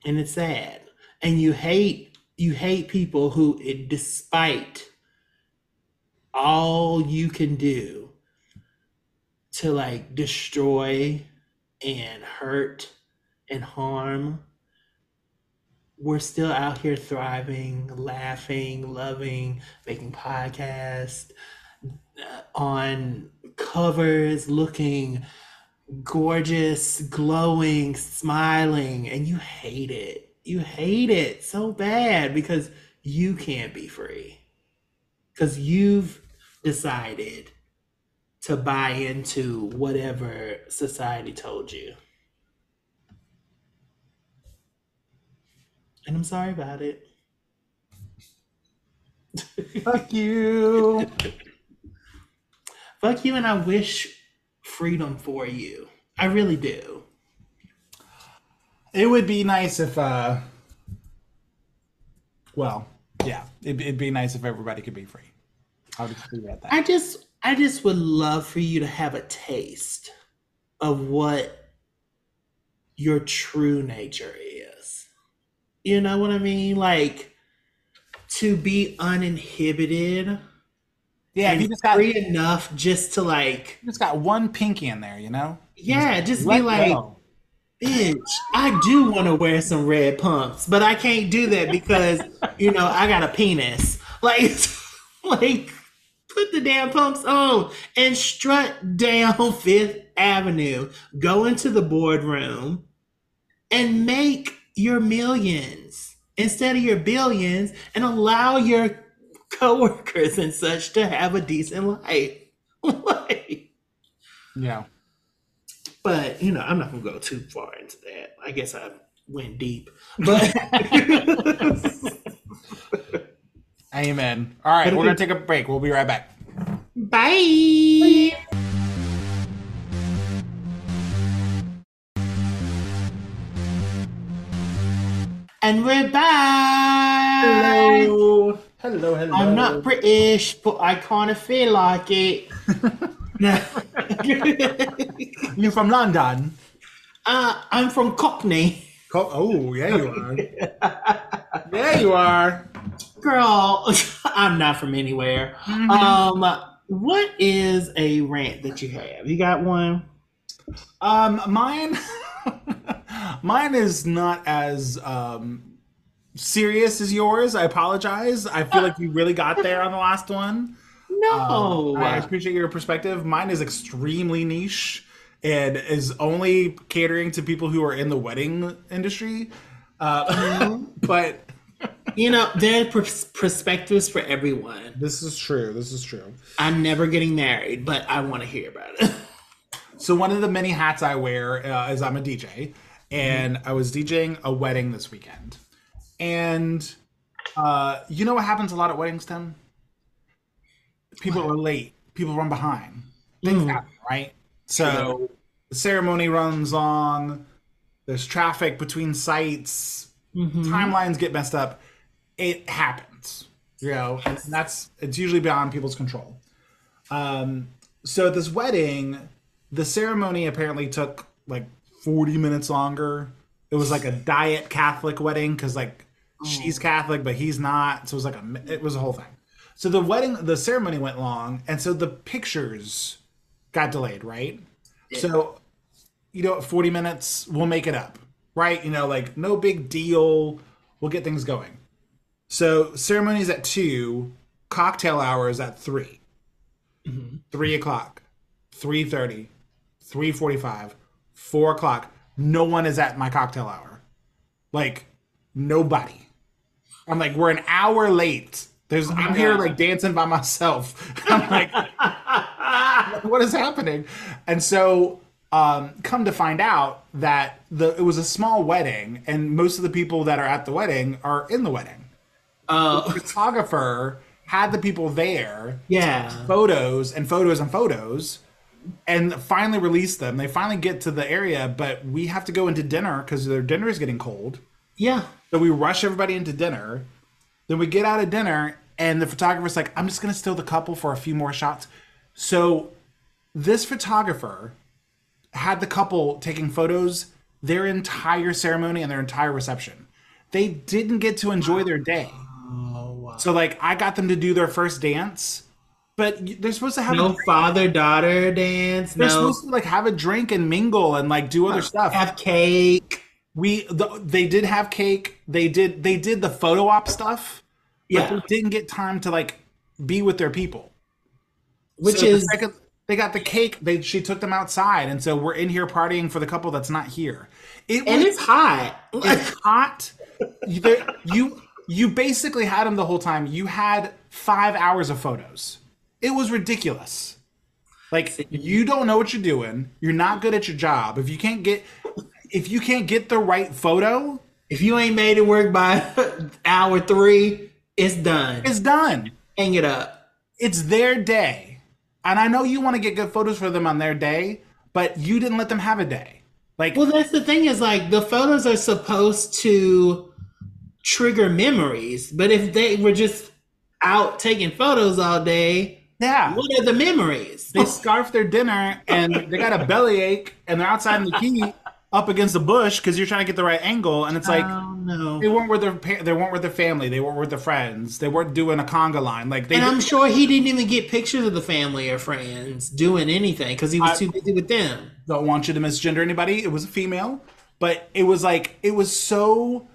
[SPEAKER 2] And it's sad. And you hate you hate people who it, despite all you can do to like destroy and hurt and harm. We're still out here thriving laughing loving making podcasts uh, on covers looking gorgeous glowing smiling and you hate it. You hate it so bad because you can't be free. Because you've decided to buy into whatever society told you. And I'm sorry about it. [LAUGHS]
[SPEAKER 1] Fuck you.
[SPEAKER 2] Fuck you, and I wish freedom for you. I really do.
[SPEAKER 1] It would be nice if, uh, well, yeah, it'd, it'd be nice if everybody could be free. I would just leave that.
[SPEAKER 2] I just, I just would love for you to have a taste of what your true nature is. You know what I mean? Like to be uninhibited
[SPEAKER 1] yeah, you just got
[SPEAKER 2] free enough just to like,
[SPEAKER 1] you just got one pinky in there, you know.
[SPEAKER 2] yeah, just
[SPEAKER 1] Let
[SPEAKER 2] be like,
[SPEAKER 1] go.
[SPEAKER 2] bitch, I do want to wear some red pumps, but I can't do that because [LAUGHS] you know I got a penis. Like, [LAUGHS] like put the damn pumps on and strut down Fifth Avenue. Go into the boardroom and make your millions instead of your billions, and allow your coworkers and such to have a decent life. [LAUGHS] like,
[SPEAKER 1] yeah.
[SPEAKER 2] but you know, I'm not gonna go too far into that. I guess I went deep, but [LAUGHS]
[SPEAKER 1] Amen. All right, we're gonna take a break. We'll be right back.
[SPEAKER 2] bye. And we're back.
[SPEAKER 1] Hello, hello, hello.
[SPEAKER 2] I'm not British, but I kind of feel like it. [LAUGHS] [LAUGHS]
[SPEAKER 1] You're from London?
[SPEAKER 2] uh, I'm from Cockney.
[SPEAKER 1] Co- oh, yeah, you are. yeah, you are.
[SPEAKER 2] Girl, [LAUGHS] I'm not from anywhere. Um, what is a rant that you have? You got one?
[SPEAKER 1] Um, mine, [LAUGHS] mine is not as um serious as yours. I apologize. I feel like you really got there on the last one. [LAUGHS]
[SPEAKER 2] No.
[SPEAKER 1] Um, I appreciate your perspective. Mine is extremely niche and is only catering to people who are in the wedding industry. Uh, [LAUGHS] but
[SPEAKER 2] you know, there are pers- perspectives for everyone.
[SPEAKER 1] this is true. This is true.
[SPEAKER 2] I'm never getting married, but I want to hear about it.
[SPEAKER 1] So one of the many hats I wear uh, is I'm a DJ, and I was DJing a wedding this weekend, and uh, you know what happens a lot at weddings, Tim? People are late. People run behind. Things
[SPEAKER 2] Mm.
[SPEAKER 1] happen, right? So the ceremony runs long. There's traffic between sites.
[SPEAKER 2] Mhm.
[SPEAKER 1] Timelines get messed up. It happens, you know, and that's it's usually beyond people's control. Um, so at this wedding, the ceremony apparently took like 40 minutes longer. It was like a diet Catholic wedding because like she's oh. Catholic but he's not. So it was like a it was a whole thing. So the wedding, the ceremony went long, and so the pictures got delayed, right? So you know, 40 minutes, we'll make it up, right? You know, like no big deal. We'll get things going. So ceremonies at two, cocktail hours at 3 mm-hmm. three o'clock, three thirty, three forty-five, four o'clock. No one is at my cocktail hour. Like nobody. I'm like, we're an hour late. There's I'm here like dancing by myself. [LAUGHS] I'm like, what is happening? And so um, come to find out that the it was a small wedding, and most of the people that are at the wedding are in the wedding.
[SPEAKER 2] Uh,
[SPEAKER 1] Photographer had the people there
[SPEAKER 2] yeah.
[SPEAKER 1] photos and photos and photos and finally release them. They finally get to the area, but we have to go into dinner because their dinner is getting cold.
[SPEAKER 2] Yeah.
[SPEAKER 1] So we rush everybody into dinner. Then we get out of dinner, and the photographer's like, I'm just going to steal the couple for a few more shots. So this photographer had the couple taking photos their entire ceremony and their entire reception. They didn't get to enjoy their day.
[SPEAKER 2] Oh, wow.
[SPEAKER 1] So, like, I got them to do their first dance, but they're supposed to have a
[SPEAKER 2] No father daughter dance.
[SPEAKER 1] they're
[SPEAKER 2] No.
[SPEAKER 1] supposed to like have a drink and mingle and like do other uh, stuff.
[SPEAKER 2] Have cake.
[SPEAKER 1] We the, they did have cake. They did they did the photo op stuff. But
[SPEAKER 2] Yeah.
[SPEAKER 1] they didn't get time to like be with their people.
[SPEAKER 2] Which
[SPEAKER 1] So the
[SPEAKER 2] is
[SPEAKER 1] second they got the cake, they she took them outside, and so we're in here partying for the couple that's not here. It
[SPEAKER 2] and
[SPEAKER 1] was
[SPEAKER 2] it's hot.
[SPEAKER 1] it's hot. You you basically had them the whole time. You had five hours of photos. It was ridiculous. Like you don't know what you're doing. You're not good at your job. If you can't get if you can't get the right photo,
[SPEAKER 2] If you ain't made it work by [LAUGHS] hour three, it's done.
[SPEAKER 1] it's done.
[SPEAKER 2] hang it up.
[SPEAKER 1] It's their day. And I know you want to get good photos for them on their day, but you didn't let them have a day. Like
[SPEAKER 2] Well, that's the thing is like the photos are supposed to trigger memories, but if they were just out taking photos all day,
[SPEAKER 1] yeah.
[SPEAKER 2] what are the memories?
[SPEAKER 1] They scarf their dinner and they got a bellyache and they're outside in the heat up against the bush because you're trying to get the right angle and it's like
[SPEAKER 2] oh no.
[SPEAKER 1] they weren't with their pa- they weren't with their family they weren't with their friends they weren't doing a conga line like they
[SPEAKER 2] And I'm sure he didn't even get pictures of the family or friends doing anything because he was
[SPEAKER 1] I-
[SPEAKER 2] too busy with them.
[SPEAKER 1] don't want you to misgender anybody it was a female but it was like it was so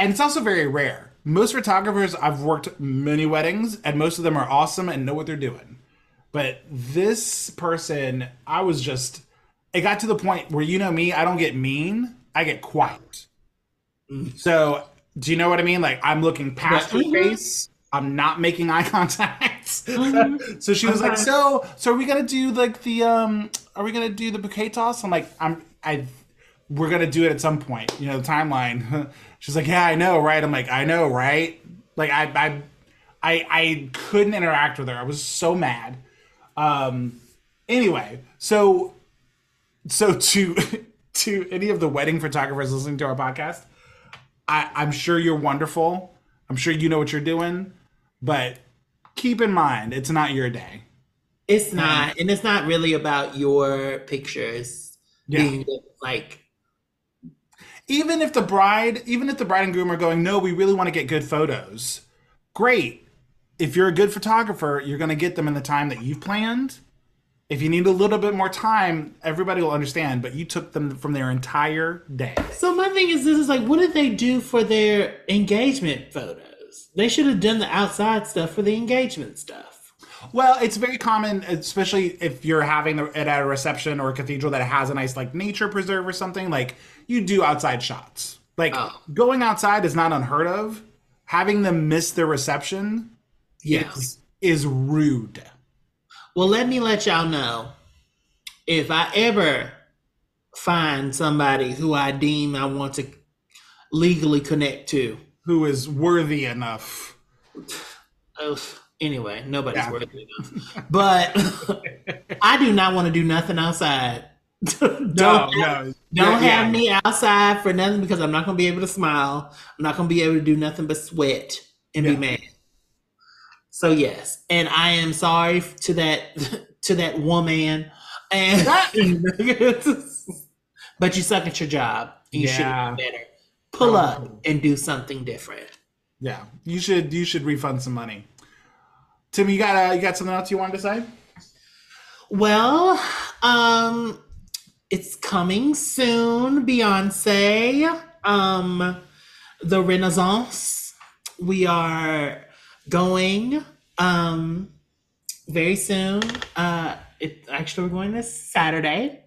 [SPEAKER 1] and it's also very rare most photographers i've worked many weddings and most of them are awesome and know what they're doing. But this person i was just it got to the point where you know me i don't get mean i get quiet. So do you know what i mean? Like i'm looking past her
[SPEAKER 2] Mhm.
[SPEAKER 1] face. I'm not making eye [LAUGHS] contact.
[SPEAKER 2] Mhm.
[SPEAKER 1] so she was like so so are we gonna do like the um are we gonna do the bouquet toss? I'm like i'm i we're gonna do it at some point you know the timeline [LAUGHS] she's like yeah i know right? I'm like i know right? Like i i i, I couldn't interact with her. I was so mad. Um anyway so so to [LAUGHS] to any of the wedding photographers listening to our podcast i i'm sure you're wonderful. I'm sure you know what you're doing but keep in mind it's not your day.
[SPEAKER 2] It's not, and it's not really about your pictures
[SPEAKER 1] Yeah.
[SPEAKER 2] being like
[SPEAKER 1] even if the bride even if the bride and groom are going no we really want to get good photos great if you're a good photographer you're going to get them in the time that you've planned if you need a little bit more time everybody will understand but you took them from their entire day
[SPEAKER 2] So my thing is, this is like, what did they do for their engagement photos? They should have done the outside stuff for the engagement stuff.
[SPEAKER 1] well it's very common especially if you're having it at a reception or a cathedral that has a nice like nature preserve or something like you do outside shots like
[SPEAKER 2] Oh.
[SPEAKER 1] going outside is not unheard of having them miss their reception
[SPEAKER 2] Yes.
[SPEAKER 1] is, is rude
[SPEAKER 2] Well, let me let y'all know if I ever find somebody who I deem I want to legally connect to.
[SPEAKER 1] who is worthy enough.
[SPEAKER 2] Oh, anyway, nobody's
[SPEAKER 1] Yeah.
[SPEAKER 2] worthy enough. But [LAUGHS] I do not want to do nothing outside. [LAUGHS] don't
[SPEAKER 1] No,
[SPEAKER 2] have,
[SPEAKER 1] no,
[SPEAKER 2] don't
[SPEAKER 1] Yeah,
[SPEAKER 2] have
[SPEAKER 1] yeah.
[SPEAKER 2] me outside for nothing because I'm not going to be able to smile. I'm not going to be able to do nothing but sweat and
[SPEAKER 1] Yeah.
[SPEAKER 2] be mad. So yes, and I am sorry to that [LAUGHS] to that woman. And [LAUGHS] but you suck at your job. And you should
[SPEAKER 1] Yeah.
[SPEAKER 2] have been better. Pull up and do something different.
[SPEAKER 1] Yeah, you should you should refund some money. Tim, you got uh, you got something else you wanted to say?
[SPEAKER 2] Well, um, it's coming soon, Beyonce. Um, the Renaissance. We are going um very soon. Uh, it actually we're going this Saturday.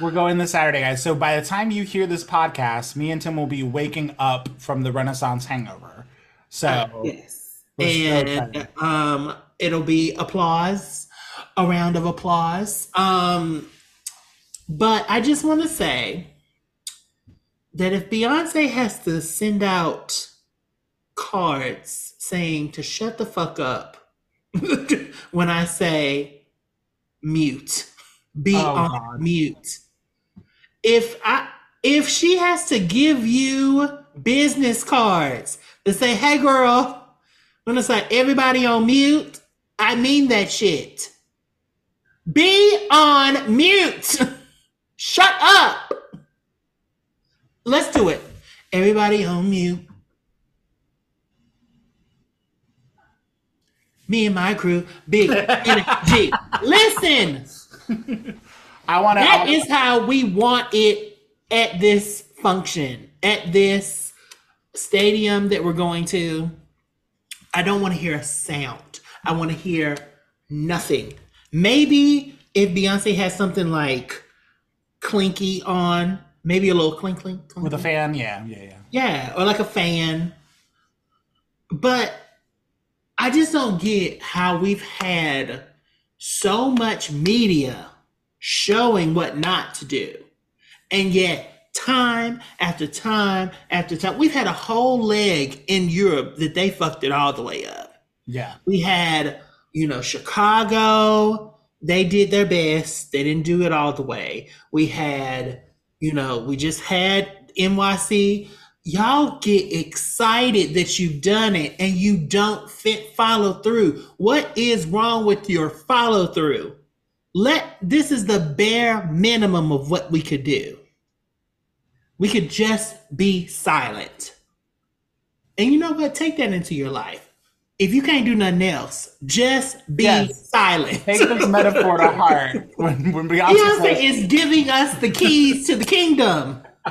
[SPEAKER 1] We're going this Saturday, guys. So by the time you hear this podcast, me and Tim will be waking up from the Renaissance hangover. So
[SPEAKER 2] Yes.
[SPEAKER 1] We're so
[SPEAKER 2] And um it'll be applause, a round of applause. Um but I just want to say that if Beyonce has to send out cards saying to shut the fuck up [LAUGHS] when I say mute, be
[SPEAKER 1] Oh,
[SPEAKER 2] on
[SPEAKER 1] God.
[SPEAKER 2] mute. If I if she has to give you business cards that say, "Hey, girl," when it's like everybody on mute, I mean that shit. Be on mute. [LAUGHS] Shut up. Let's do it. Everybody on mute. Me and my crew, big [LAUGHS] energy. Listen,
[SPEAKER 1] I want to.
[SPEAKER 2] that is how we want it at this function, at this stadium that we're going to. I don't want to hear a sound. I want to hear nothing. Maybe if Beyonce has something like clinky on, maybe a little clink clink, clink,
[SPEAKER 1] with a fan. Yeah, yeah, yeah.
[SPEAKER 2] Yeah, or like a fan. But I just don't get how we've had so much media showing what not to do. And yet time after time after time. We've had a whole leg in Europe that they fucked it all the way up.
[SPEAKER 1] Yeah.
[SPEAKER 2] We had, you know, Chicago, they did their best. They didn't do it all the way. We had, you know, we just had NYC. Y'all get excited that you've done it and you don't fit follow through. What is wrong with your follow through? Let this is the bare minimum of what we could do. We could just be silent. And you know what? Take that into your life. If you can't do nothing else, just be
[SPEAKER 1] Yes.
[SPEAKER 2] silent.
[SPEAKER 1] Take this metaphor to heart [LAUGHS] when, when Beyonce says,
[SPEAKER 2] is giving us the keys to the kingdom. [LAUGHS]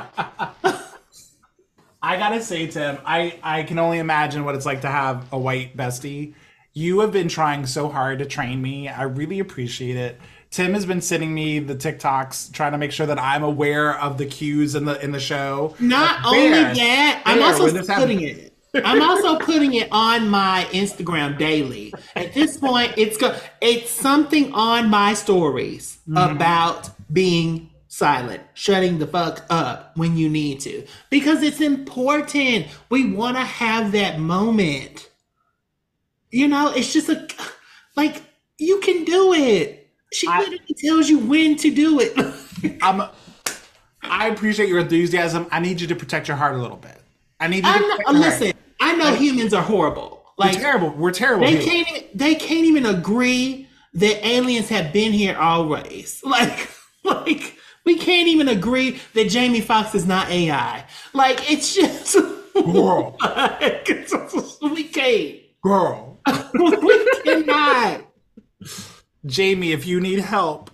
[SPEAKER 1] I gotta say, Tim, I, I can only imagine what it's like to have a white bestie. You have been trying so hard to train me. I really appreciate it. Tim has been sending me the TikToks, trying to make sure that I'm aware of the cues in the in the show.
[SPEAKER 2] Not
[SPEAKER 1] Like,
[SPEAKER 2] only that, I'm also putting it. I'm also putting it on my Instagram daily. At this point, it's go- it's something on my stories
[SPEAKER 1] Mm-hmm.
[SPEAKER 2] about being silent, shutting the fuck up when you need to, because it's important. We want to have that moment. You know, it's just a like you can do it. She
[SPEAKER 1] I-
[SPEAKER 2] literally tells you when to do it. [LAUGHS]
[SPEAKER 1] I'm, I appreciate your enthusiasm. I need you to protect your heart a little bit. I need you to
[SPEAKER 2] I
[SPEAKER 1] protect
[SPEAKER 2] know,
[SPEAKER 1] your
[SPEAKER 2] listen, I know humans are horrible.
[SPEAKER 1] We're
[SPEAKER 2] Like
[SPEAKER 1] terrible. We're terrible.
[SPEAKER 2] they
[SPEAKER 1] people.
[SPEAKER 2] can't even they can't even agree that aliens have been here always. [LAUGHS] Like like we can't even agree that Jamie Foxx is not AI. Like it's just [LAUGHS]
[SPEAKER 1] Girl, [LAUGHS]
[SPEAKER 2] like, we can't.
[SPEAKER 1] girl.
[SPEAKER 2] We cannot.
[SPEAKER 1] Jamie, if you need help,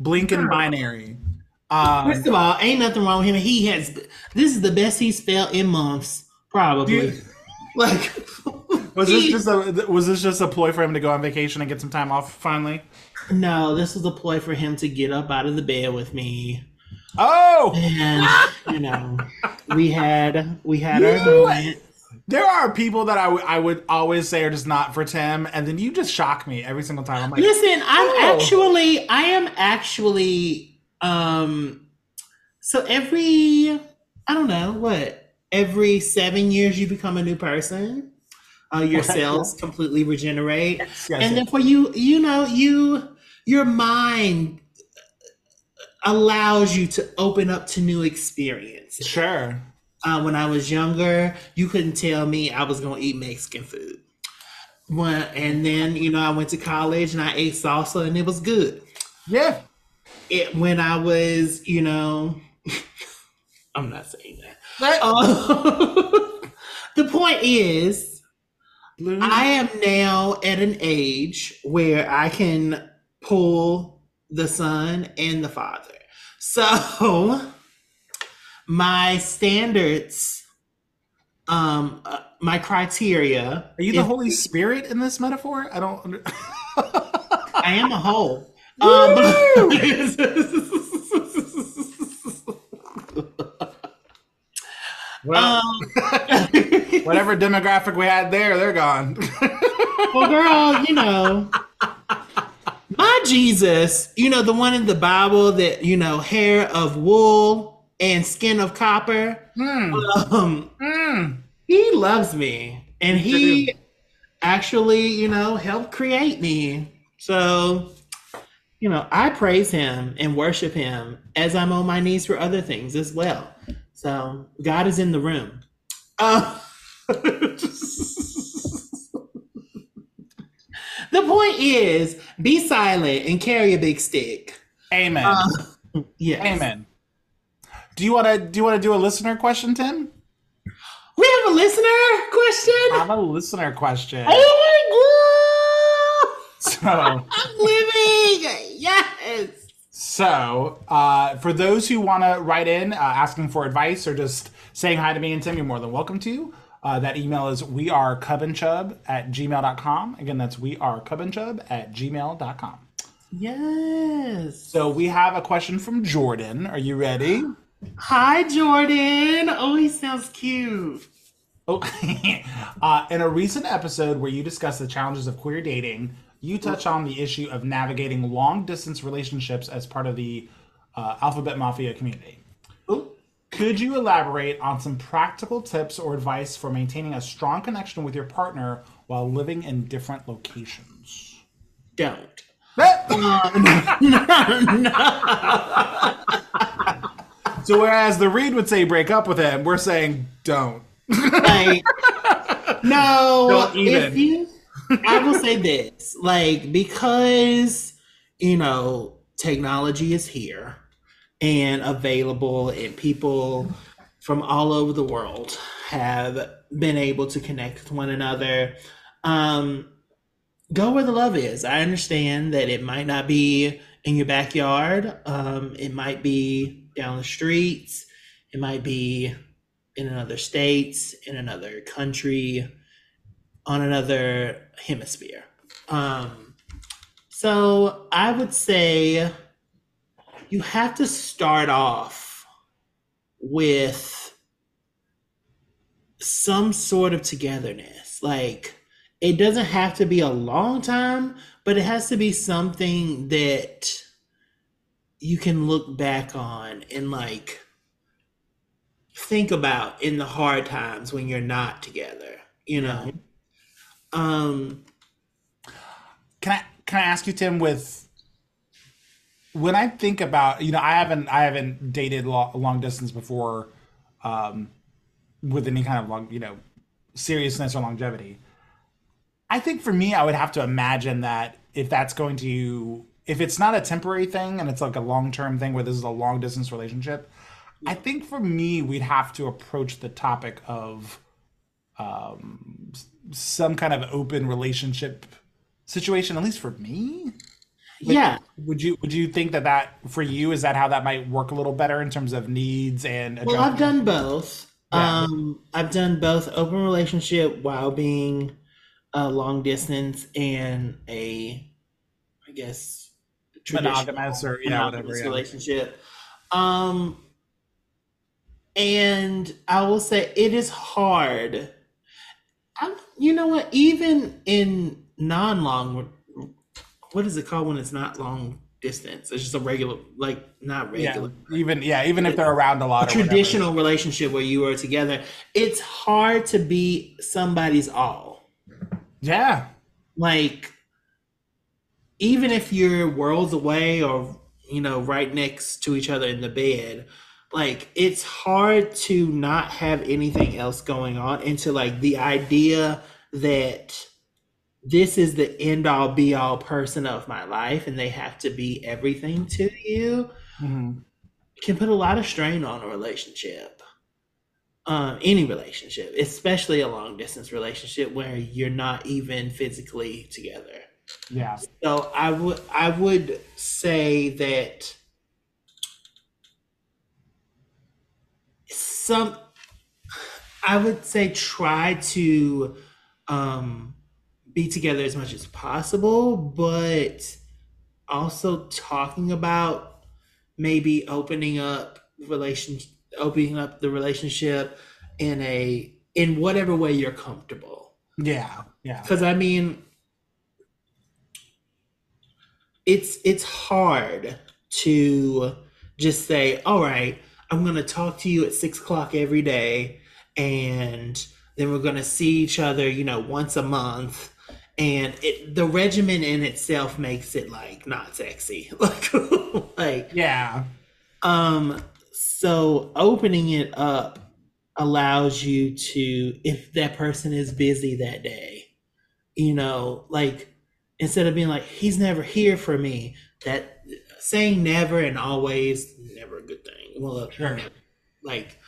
[SPEAKER 1] blink in binary. Um,
[SPEAKER 2] First of all, ain't nothing wrong with him. He has this is the best he's felt in months, probably.
[SPEAKER 1] Dude. [LAUGHS]
[SPEAKER 2] Like
[SPEAKER 1] was this just a was this just a ploy for him to go on vacation and get some time off finally?
[SPEAKER 2] no, this was a ploy for him to get up out of the bed with me.
[SPEAKER 1] Oh,
[SPEAKER 2] and [LAUGHS] you know we had we had our moment
[SPEAKER 1] there are people that I, w- I would always say are just not for Tim, and then you just shock me every single time. I'm like,
[SPEAKER 2] listen i'm
[SPEAKER 1] Oh.
[SPEAKER 2] actually i am actually um so every i don't know what every seven years you become a new person uh, your [LAUGHS] cells completely regenerate
[SPEAKER 1] yes,
[SPEAKER 2] and
[SPEAKER 1] yes.
[SPEAKER 2] then for you you know you your mind allows you to open up to new experiences
[SPEAKER 1] sure.
[SPEAKER 2] uh, when I was younger, you couldn't tell me I was gonna eat Mexican food. When, and then you know I went to college and I ate salsa and it was good.
[SPEAKER 1] Yeah.
[SPEAKER 2] It, when I was, you know, [LAUGHS] I'm not saying that.
[SPEAKER 1] That-
[SPEAKER 2] Uh, [LAUGHS] the point is,
[SPEAKER 1] Blue-
[SPEAKER 2] I am now at an age where I can pull the son and the father. So [LAUGHS] my standards, um, uh, my criteria.
[SPEAKER 1] are you the Holy Spirit in this metaphor? I don't. Under- [LAUGHS]
[SPEAKER 2] I am a whole. Um,
[SPEAKER 1] well,
[SPEAKER 2] um, [LAUGHS]
[SPEAKER 1] whatever demographic we had there, they're gone. [LAUGHS]
[SPEAKER 2] well, girl, you know, my Jesus, you know, the one in the Bible that, you know, hair of wool and skin of copper.
[SPEAKER 1] Hmm.
[SPEAKER 2] Um,
[SPEAKER 1] Hmm.
[SPEAKER 2] he loves me and he actually, you know, helped create me. So, you know, I praise him and worship him as I'm on my knees for other things as well. So, God is in the room. Uh, [LAUGHS] the point is be silent and carry a big stick.
[SPEAKER 1] Amen.
[SPEAKER 2] Uh, yes.
[SPEAKER 1] Amen. Do you want to do you want to do a listener question, Tim?
[SPEAKER 2] We have a listener question.
[SPEAKER 1] I have a listener question.
[SPEAKER 2] Oh my god! So [LAUGHS] I'm living. Yes.
[SPEAKER 1] So uh, for those who want to write in uh, asking for advice or just saying hi to me and Tim, you're more than welcome to. Uh, that email is we are chub at gmail.com. Again, that's we are chub at gmail.com.
[SPEAKER 2] Yes.
[SPEAKER 1] So we have a question from Jordan. Are you ready? [GASPS]
[SPEAKER 2] Hi, Jordan. Oh, he sounds cute.
[SPEAKER 1] Okay. [LAUGHS] Uh, in a recent episode where you discussed the challenges of queer dating, you touch on the issue of navigating long distance relationships as part of the uh, Alphabet Mafia community.
[SPEAKER 2] Ooh.
[SPEAKER 1] Could you elaborate on some practical tips or advice for maintaining a strong connection with your partner while living in different locations?
[SPEAKER 2] Don't. [LAUGHS]
[SPEAKER 1] so whereas the read would say break up with him, we're saying don't.
[SPEAKER 2] like, [LAUGHS] no,
[SPEAKER 1] Don't even.
[SPEAKER 2] if you, I will say this, like because you know technology is here and available, and people from all over the world have been able to connect with one another. Um, go where the love is. I understand that it might not be in your backyard. Um, it might be down the streets. It might be in another state, in another country, on another hemisphere. Um, so I would say you have to start off with some sort of togetherness. Like it doesn't have to be a long time, but it has to be something that you can look back on and like think about in the hard times when you're not together, you know. Um
[SPEAKER 1] Can I can I ask you, Tim, with when I think about you know I haven't I haven't dated lo- long distance before, um, with any kind of long you know seriousness or longevity. I think for me, I would have to imagine that if that's going to if it's not a temporary thing and it's like a long term thing where this is a long distance relationship, I think for me we'd have to approach the topic of um, some kind of open relationship situation. At least for me, Like,
[SPEAKER 2] yeah,
[SPEAKER 1] Would you would you think that that for you is that how that might work a little better in terms of needs and
[SPEAKER 2] Well, I've done both.
[SPEAKER 1] Yeah.
[SPEAKER 2] Um, I've done both open relationship while being a long distance and a, I guess,
[SPEAKER 1] Monogamous or- yeah,
[SPEAKER 2] monogamous
[SPEAKER 1] whatever, yeah.
[SPEAKER 2] relationship. Um, and I will say it is hard. You know what? Even in non-long, what is it called when it's not long distance? It's just a regular, like not
[SPEAKER 1] yeah,
[SPEAKER 2] regular
[SPEAKER 1] even yeah, even if they're around a lot.
[SPEAKER 2] a
[SPEAKER 1] or whatever.
[SPEAKER 2] traditional relationship where you are together, it's hard to be somebody's all.
[SPEAKER 1] Yeah,
[SPEAKER 2] Like, even if you're worlds away or, you know, right next to each other in the bed, like, it's hard to not have anything else going on. And to, like, the idea that this is the end all be all person of my life and they have to be everything to you
[SPEAKER 1] Mhm.
[SPEAKER 2] can put a lot of strain on a relationship. Um, any relationship, especially a long distance relationship where you're not even physically together.
[SPEAKER 1] yeah,
[SPEAKER 2] So I would I would say that some I would say try to um, be together as much as possible, but also talking about maybe opening up relation opening up the relationship in a in whatever way you're comfortable.
[SPEAKER 1] Yeah, yeah,
[SPEAKER 2] because i mean it's it's hard to just say all right i'm going to talk to you at six o'clock every day and then we're going to see each other you know once a month. And it the regimen in itself makes it like not sexy. [LAUGHS] Like like
[SPEAKER 1] yeah,
[SPEAKER 2] um, so opening it up allows you to, if that person is busy that day, you know, like instead of being like, he's never here for me, that saying never and always never a good thing. Well,
[SPEAKER 1] Sure.
[SPEAKER 2] like,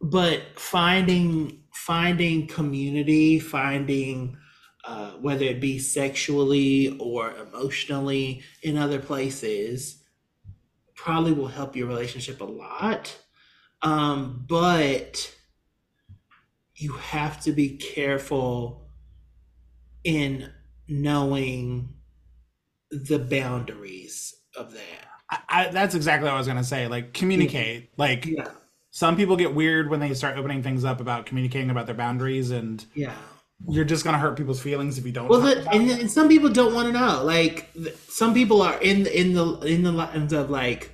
[SPEAKER 2] but finding finding community, finding uh, whether it be sexually or emotionally in other places probably will help your relationship a lot. Um, but you have to be careful in knowing the boundaries of that.
[SPEAKER 1] I, that's exactly what I was gonna say. Like communicate. Like
[SPEAKER 2] Yeah.
[SPEAKER 1] some people get weird when they start opening things up about communicating about their boundaries, and
[SPEAKER 2] Yeah.
[SPEAKER 1] you're just gonna hurt people's feelings if you don't.
[SPEAKER 2] Well, the, and, and some people don't want to know. Like th- some people are in the in the in the lines of like,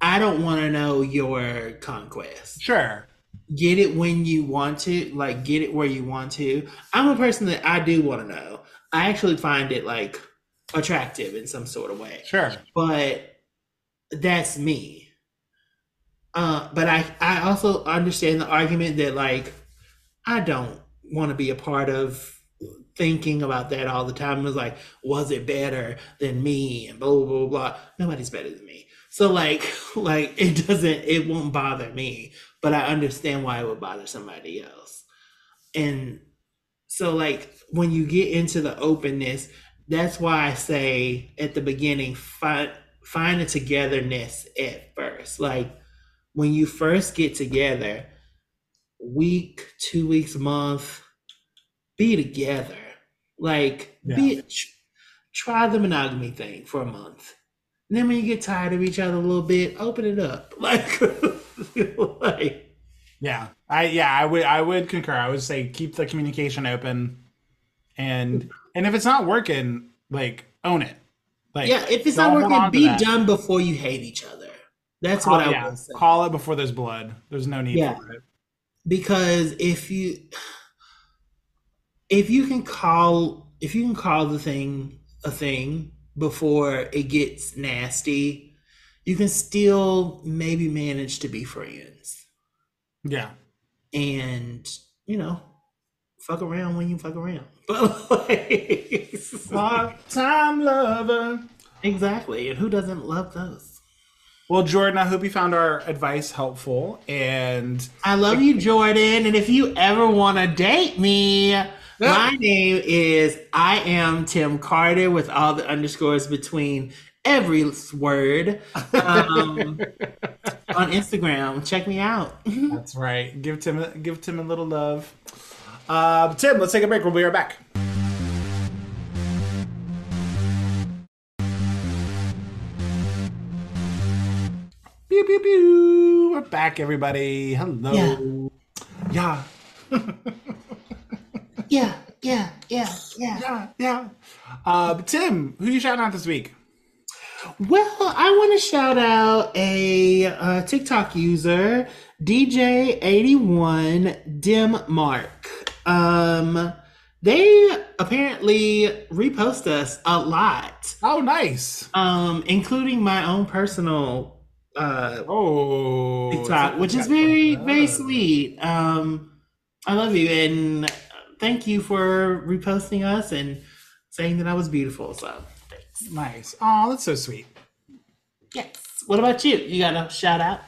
[SPEAKER 2] I don't want to know your conquest.
[SPEAKER 1] Sure.
[SPEAKER 2] Get it when you want to, like get it where you want to. I'm a person that I do want to know. I actually find it like attractive in some sort of way.
[SPEAKER 1] Sure.
[SPEAKER 2] But that's me. Uh, but I, I also understand the argument that like I don't want to be a part of thinking about that all the time. It was like, was it better than me? And blah blah blah blah. Nobody's better than me. So like [LAUGHS] like it doesn't it won't bother me, but I understand why it would bother somebody else. And so like when you get into the openness, that's why I say at the beginning, find find a togetherness at first. Like when you first get together, week, two weeks, month, be together. Like
[SPEAKER 1] Yeah.
[SPEAKER 2] be try the monogamy thing for a month. And then when you get tired of each other a little bit, open it up. [LAUGHS] Like, like
[SPEAKER 1] Yeah. I yeah, I would I would concur. I would say keep the communication open and and if it's not working, like own it. Like
[SPEAKER 2] yeah, if it's not working, be done before you hate each other. That's
[SPEAKER 1] Call,
[SPEAKER 2] what I
[SPEAKER 1] yeah,
[SPEAKER 2] would say.
[SPEAKER 1] call it before there's blood. There's no need
[SPEAKER 2] Yeah.
[SPEAKER 1] for it.
[SPEAKER 2] because if you if you can call if you can call the thing a thing before it gets nasty you can still maybe manage to be friends
[SPEAKER 1] Yeah.
[SPEAKER 2] and you know fuck around when you fuck around [LAUGHS] but like,
[SPEAKER 1] Part-time lover.
[SPEAKER 2] exactly and who doesn't love those
[SPEAKER 1] Well, Jordan, I hope you found our advice helpful and
[SPEAKER 2] I love you, Jordan. And if you ever want to date me, my name is I am Tim Carter with all the underscores between every word um, [LAUGHS] on Instagram. Check me out. [LAUGHS]
[SPEAKER 1] That's right. Give Tim give Tim a little love. Uh, Tim, let's take a break. We'll be right back. Pew pew pew. We're back, everybody. Hello. Yeah. [LAUGHS]
[SPEAKER 2] Yeah, yeah, yeah, yeah.
[SPEAKER 1] Yeah. Yeah. Uh, Tim, who you shouting out this week?
[SPEAKER 2] Well, I want to shout out a uh, TikTok user, DJ81 Dim Mark. Um, they apparently repost us a lot,
[SPEAKER 1] Oh, nice.
[SPEAKER 2] um, including my own personal uh,
[SPEAKER 1] Oh,
[SPEAKER 2] TikTok, which is very, very sweet. Um, I love you and thank you for reposting us and saying that I was beautiful. So, thanks.
[SPEAKER 1] nice. Oh, that's so sweet.
[SPEAKER 2] Yes. What about you? You got a shout out?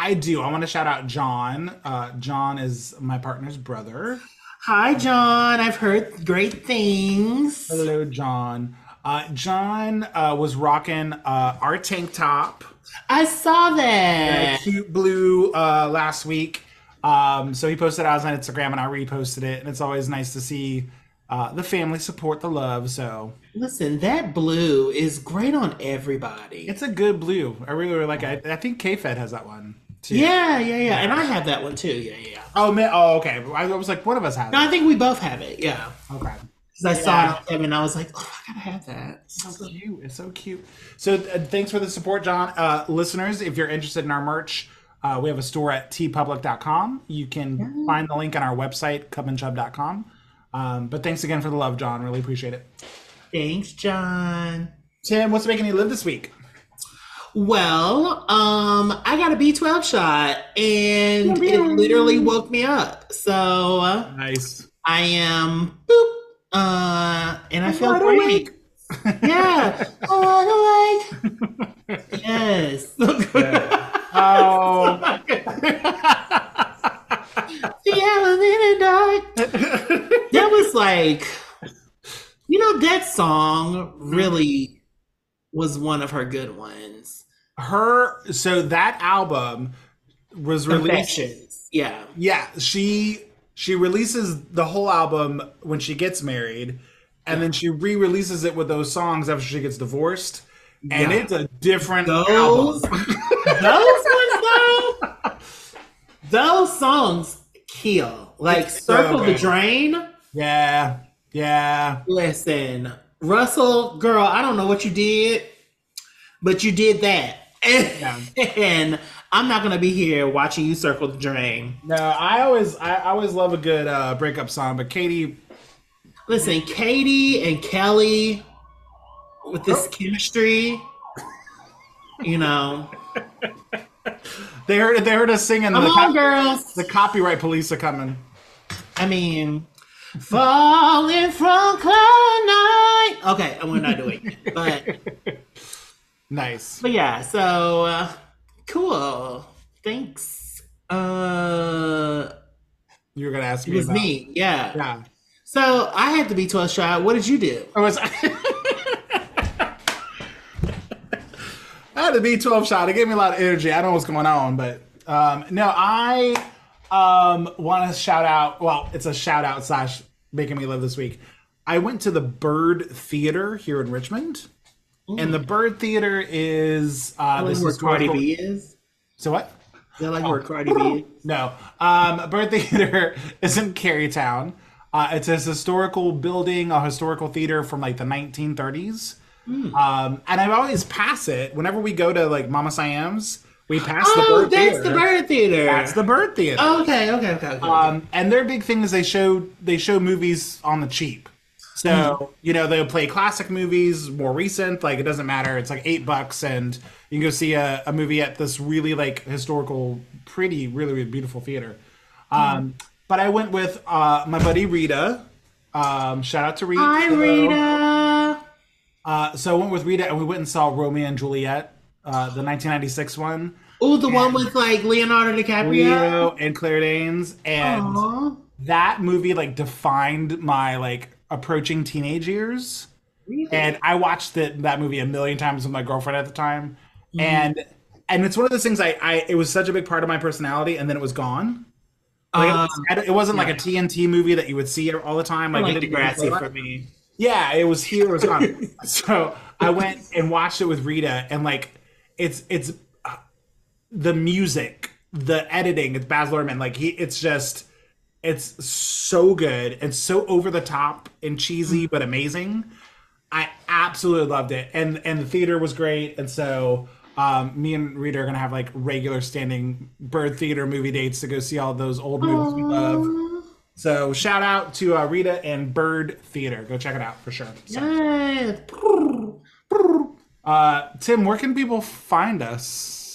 [SPEAKER 1] I do. I want to shout out John. Uh, John is my partner's brother.
[SPEAKER 2] Hi, John. I've heard great things.
[SPEAKER 1] Hello, John. Uh, John uh, was rocking uh, our tank top,
[SPEAKER 2] I saw that.
[SPEAKER 1] cute blue, uh, last week. Um, so he posted ours on Instagram, and I reposted it. And it's always nice to see uh, the family support the love. So
[SPEAKER 2] Listen, that blue is great on everybody.
[SPEAKER 1] it's a good blue. I really, really like it. I, I think K-Fed has that one too.
[SPEAKER 2] Yeah, yeah, yeah. And I have that one too. Yeah, yeah, yeah.
[SPEAKER 1] Oh, man. Oh, okay. I was like, one of us has
[SPEAKER 2] No,
[SPEAKER 1] it.
[SPEAKER 2] I think we both have it. Yeah.
[SPEAKER 1] Okay.
[SPEAKER 2] Because I saw
[SPEAKER 1] Yeah.
[SPEAKER 2] it on Kevin and I was like, oh, I gotta have that.
[SPEAKER 1] so cute. It's so cute. So uh, thanks for the support, John. Uh, listeners, if you're interested in our merch, uh, we have a store at teepublic.com. You can find the link on our website, cubandchub.com. Um, but thanks again for the love, John. Really appreciate it.
[SPEAKER 2] Thanks, John.
[SPEAKER 1] Tim, what's making you live this week?
[SPEAKER 2] Well, um, I got a B12 shot and it literally woke me up. So uh,
[SPEAKER 1] Nice.
[SPEAKER 2] I am boop, uh, and I feel
[SPEAKER 1] Wide
[SPEAKER 2] great.
[SPEAKER 1] awake. [LAUGHS]
[SPEAKER 2] Yeah. [LAUGHS] [LAUGHS] Oh, like yes.
[SPEAKER 1] Oh,
[SPEAKER 2] the island in the dark. That was like, you know, that song really was one of her good ones.
[SPEAKER 1] Her. So that album was released.
[SPEAKER 2] Yeah.
[SPEAKER 1] Yeah, she she releases the whole album when she gets married, and then she re-releases it with those songs after she gets divorced, and
[SPEAKER 2] Yeah.
[SPEAKER 1] it's a different
[SPEAKER 2] Those,
[SPEAKER 1] album. [LAUGHS]
[SPEAKER 2] those ones though, those songs kill. Like
[SPEAKER 1] It's so
[SPEAKER 2] Circle the. Drain.
[SPEAKER 1] Yeah, yeah.
[SPEAKER 2] Listen, Russell, girl, I don't know what you did, but you did that. And, [LAUGHS] and I'm not gonna be here watching you circle the drain.
[SPEAKER 1] No, I always I always love a good uh, breakup song, but Katy,
[SPEAKER 2] Listen, Katy and Kelly with this
[SPEAKER 1] Oh.
[SPEAKER 2] chemistry, you know.
[SPEAKER 1] they heard they heard us singing.
[SPEAKER 2] Come
[SPEAKER 1] the,
[SPEAKER 2] on,
[SPEAKER 1] co-
[SPEAKER 2] girls.
[SPEAKER 1] the copyright police are coming.
[SPEAKER 2] I mean, falling from cloud nine. Okay, and we're not doing it, but
[SPEAKER 1] Nice.
[SPEAKER 2] but yeah. So uh, cool. Thanks. Uh,
[SPEAKER 1] You were gonna ask me.
[SPEAKER 2] it was
[SPEAKER 1] about,
[SPEAKER 2] me. Yeah.
[SPEAKER 1] Yeah.
[SPEAKER 2] So I had to be 12 shot. What did you do?
[SPEAKER 1] I was. [LAUGHS] I had a B12 shot. It gave me a lot of energy. I don't know what's going on, but um, no, I um, want to shout out. Well, it's a shout out slash making me live this week. I went to the Byrd Theater here in Richmond, and the Byrd Theater is uh, this
[SPEAKER 2] where Cardi
[SPEAKER 1] historical-
[SPEAKER 2] B is?
[SPEAKER 1] So what?
[SPEAKER 2] Is that like where Cardi B is? [LAUGHS]
[SPEAKER 1] No. Um, Byrd Theater [LAUGHS] is in Carytown. Uh, it's a historical building, a historical theater from like the 1930s.
[SPEAKER 2] Hmm.
[SPEAKER 1] Um, and I always pass it whenever we go to like Mama Siam's. We pass the bird.
[SPEAKER 2] Oh, that's
[SPEAKER 1] Theater.
[SPEAKER 2] the Byrd Theater.
[SPEAKER 1] That's the Byrd Theater.
[SPEAKER 2] Oh, okay, okay, okay. okay.
[SPEAKER 1] Um, and their big thing is they show they show movies on the cheap. So you know they'll play classic movies, more recent. Like it doesn't matter. It's like eight bucks, and you can go see a, a movie at this really like historical, pretty, really, really beautiful theater. Um, but I went with uh, my buddy Rita. Um, shout out to Rita.
[SPEAKER 2] Hi, Rita.
[SPEAKER 1] Uh, so I went with Rita, and we went and saw Romeo and Juliet, uh, the 1996 one.
[SPEAKER 2] Oh, the one with like Leonardo DiCaprio.
[SPEAKER 1] Leo and Claire Danes, and
[SPEAKER 2] Aw.
[SPEAKER 1] that movie like defined my like approaching teenage years
[SPEAKER 2] Really?
[SPEAKER 1] and i watched it, that movie a million times with my girlfriend at the time and and it's one of those things I, I it was such a big part of my personality and then it was gone like,
[SPEAKER 2] Uh,
[SPEAKER 1] it, was, it wasn't like a tnt movie that you would see all the time like,
[SPEAKER 2] like Degrassi for me.
[SPEAKER 1] yeah, it was here, it was gone. [LAUGHS] so I went and watched it with Rita, and like, it's it's uh, the music, the editing. It's Baz Luhrmann. Like he, it's just, it's so good and so over the top and cheesy, but amazing. I absolutely loved it, and and the theater was great, and so. Um, me and Rita are gonna have like regular standing Byrd theater movie dates to go see all those old movies we love. So shout out to uh, Rita and Byrd Theater. Go check it out for sure. So,
[SPEAKER 2] Yes.
[SPEAKER 1] uh, Tim, where can people find us?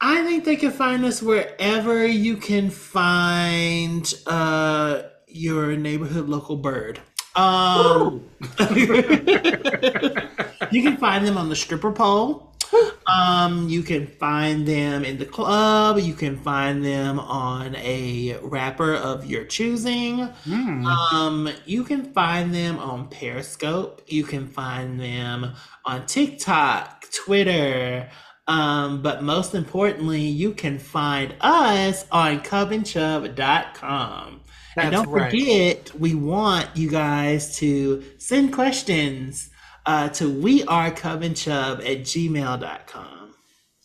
[SPEAKER 2] I think they can find us wherever you can find uh, your neighborhood local bird. Um, [LAUGHS] you can find them on the stripper pole. Um, you can find them in the club. You can find them on a rapper of your choosing. Um, you can find them on Periscope. You can find them on TikTok, Twitter. Um, but most importantly, you can find us on cubandchub.com. and
[SPEAKER 1] That's
[SPEAKER 2] don't
[SPEAKER 1] right.
[SPEAKER 2] forget, we want you guys to send questions uh, to wearecubandchub at gmail.com.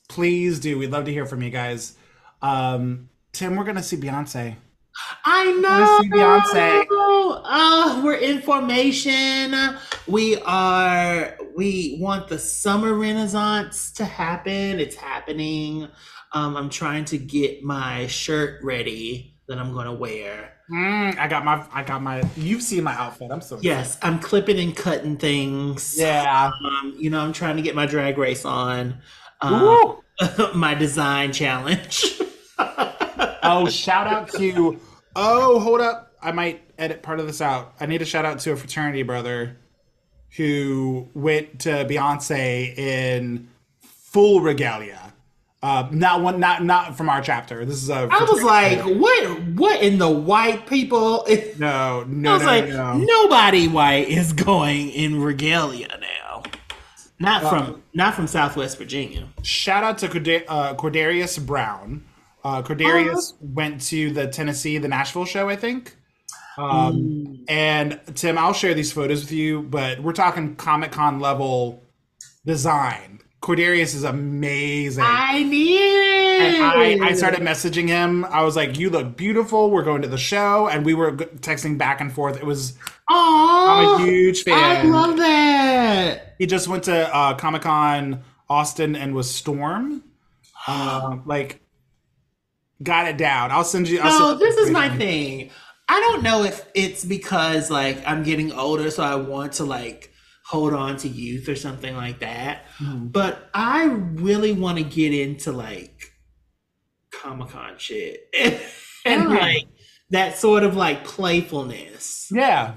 [SPEAKER 1] Please do. We'd love to hear from you guys. Um, Tim, we're gonna see Beyonce.
[SPEAKER 2] I know.
[SPEAKER 1] see Beyonce.
[SPEAKER 2] Oh, we're in formation. We are. We want the summer renaissance to happen. It's happening. Um, I'm trying to get my shirt ready that I'm gonna wear.
[SPEAKER 1] Mm, I got my. I got my. You've seen my outfit. I'm so.
[SPEAKER 2] Yes, I'm clipping and cutting things.
[SPEAKER 1] Yeah.
[SPEAKER 2] Um, you know, I'm trying to get my drag race on. Um, [LAUGHS] my design challenge. [LAUGHS]
[SPEAKER 1] Oh, shout out to. Oh, hold up. I might edit part of this out. I need to shout out to a fraternity brother who went to Beyonce in full regalia. Uh, not one, not not from our chapter. This is a.
[SPEAKER 2] I was like, what? What in the white people? [LAUGHS]
[SPEAKER 1] no, no,
[SPEAKER 2] I was
[SPEAKER 1] no,
[SPEAKER 2] like,
[SPEAKER 1] no.
[SPEAKER 2] nobody white is going in regalia now. Not from not from Southwest Virginia.
[SPEAKER 1] Shout out to Corda- uh, Cordarius Brown. Uh, Cordarius went to the Tennessee, the Nashville show, I think. Um, And Tim, I'll share these photos with you, but we're talking Comic Con level design. Cordarius is amazing.
[SPEAKER 2] I need it.
[SPEAKER 1] and I, I started messaging him. I was like, "You look beautiful. We're going to the show," and we were texting back and forth. It was.
[SPEAKER 2] Aw,
[SPEAKER 1] I'm a huge fan.
[SPEAKER 2] I love that.
[SPEAKER 1] He just went to uh, Comic Con Austin and was Storm. [GASPS] Uh, like, got it down. I'll send you. I'll
[SPEAKER 2] No,
[SPEAKER 1] send
[SPEAKER 2] this is my thing. I don't know if it's because like I'm getting older, so I want to like hold on to youth or something like that.
[SPEAKER 1] Mhm.
[SPEAKER 2] But I really want to get into like Comic Con shit [LAUGHS] and
[SPEAKER 1] Yeah.
[SPEAKER 2] like that sort of like playfulness.
[SPEAKER 1] Yeah.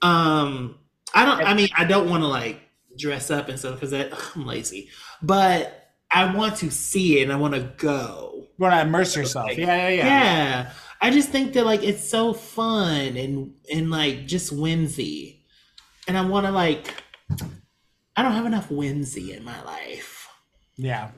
[SPEAKER 2] Um, I don't. I mean, I don't want to like dress up and stuff because I'm lazy. But I want to see it and I want to go.
[SPEAKER 1] You want to immerse yourself.
[SPEAKER 2] Like,
[SPEAKER 1] yeah, yeah, yeah.
[SPEAKER 2] Yeah. I just think that like it's so fun and and like just whimsy. And I want to like I don't have enough whimsy in my life.
[SPEAKER 1] Yeah.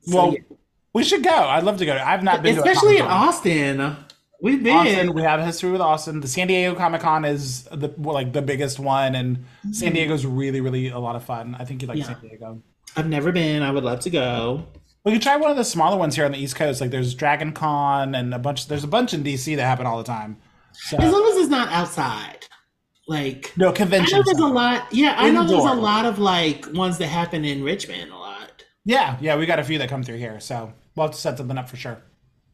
[SPEAKER 2] So,
[SPEAKER 1] Well,
[SPEAKER 2] yeah.
[SPEAKER 1] we should go. I'd love to go. I've not been
[SPEAKER 2] especially
[SPEAKER 1] to
[SPEAKER 2] in. Austin. We've been
[SPEAKER 1] Austin, we have a history with Austin. The San Diego Comic Con is the like the biggest one, and San Diego's really, really a lot of fun. I think you'd like
[SPEAKER 2] Mm-hmm. Yeah.
[SPEAKER 1] San Diego.
[SPEAKER 2] I've never been. I would love to go.
[SPEAKER 1] We could try one of the smaller ones here on the East Coast. Like there's Dragon Con and a bunch. There's a bunch in DC that happen all the time. So
[SPEAKER 2] As long as it's not outside. Like
[SPEAKER 1] no convention.
[SPEAKER 2] I know there's a lot. Yeah, I know there's a lot of like ones that happen in Richmond a lot.
[SPEAKER 1] Yeah, yeah, we got a few that come through here. So we'll have to set something up for sure.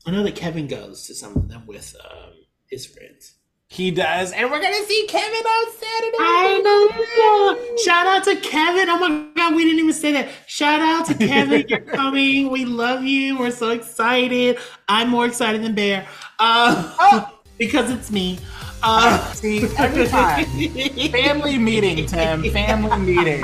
[SPEAKER 2] I know that Kevin goes to some of them with um, his friends.
[SPEAKER 1] He does, and we're gonna see Kevin on Saturday.
[SPEAKER 2] I know. Shout out to Kevin. Oh my God, we didn't even say that. Shout out to Kevin. You're [LAUGHS] coming. We love you. We're so excited. I'm more excited than Bear uh, [LAUGHS] because it's me. Uh,
[SPEAKER 1] See [LAUGHS] every time. Family meeting, Tim. Family meeting.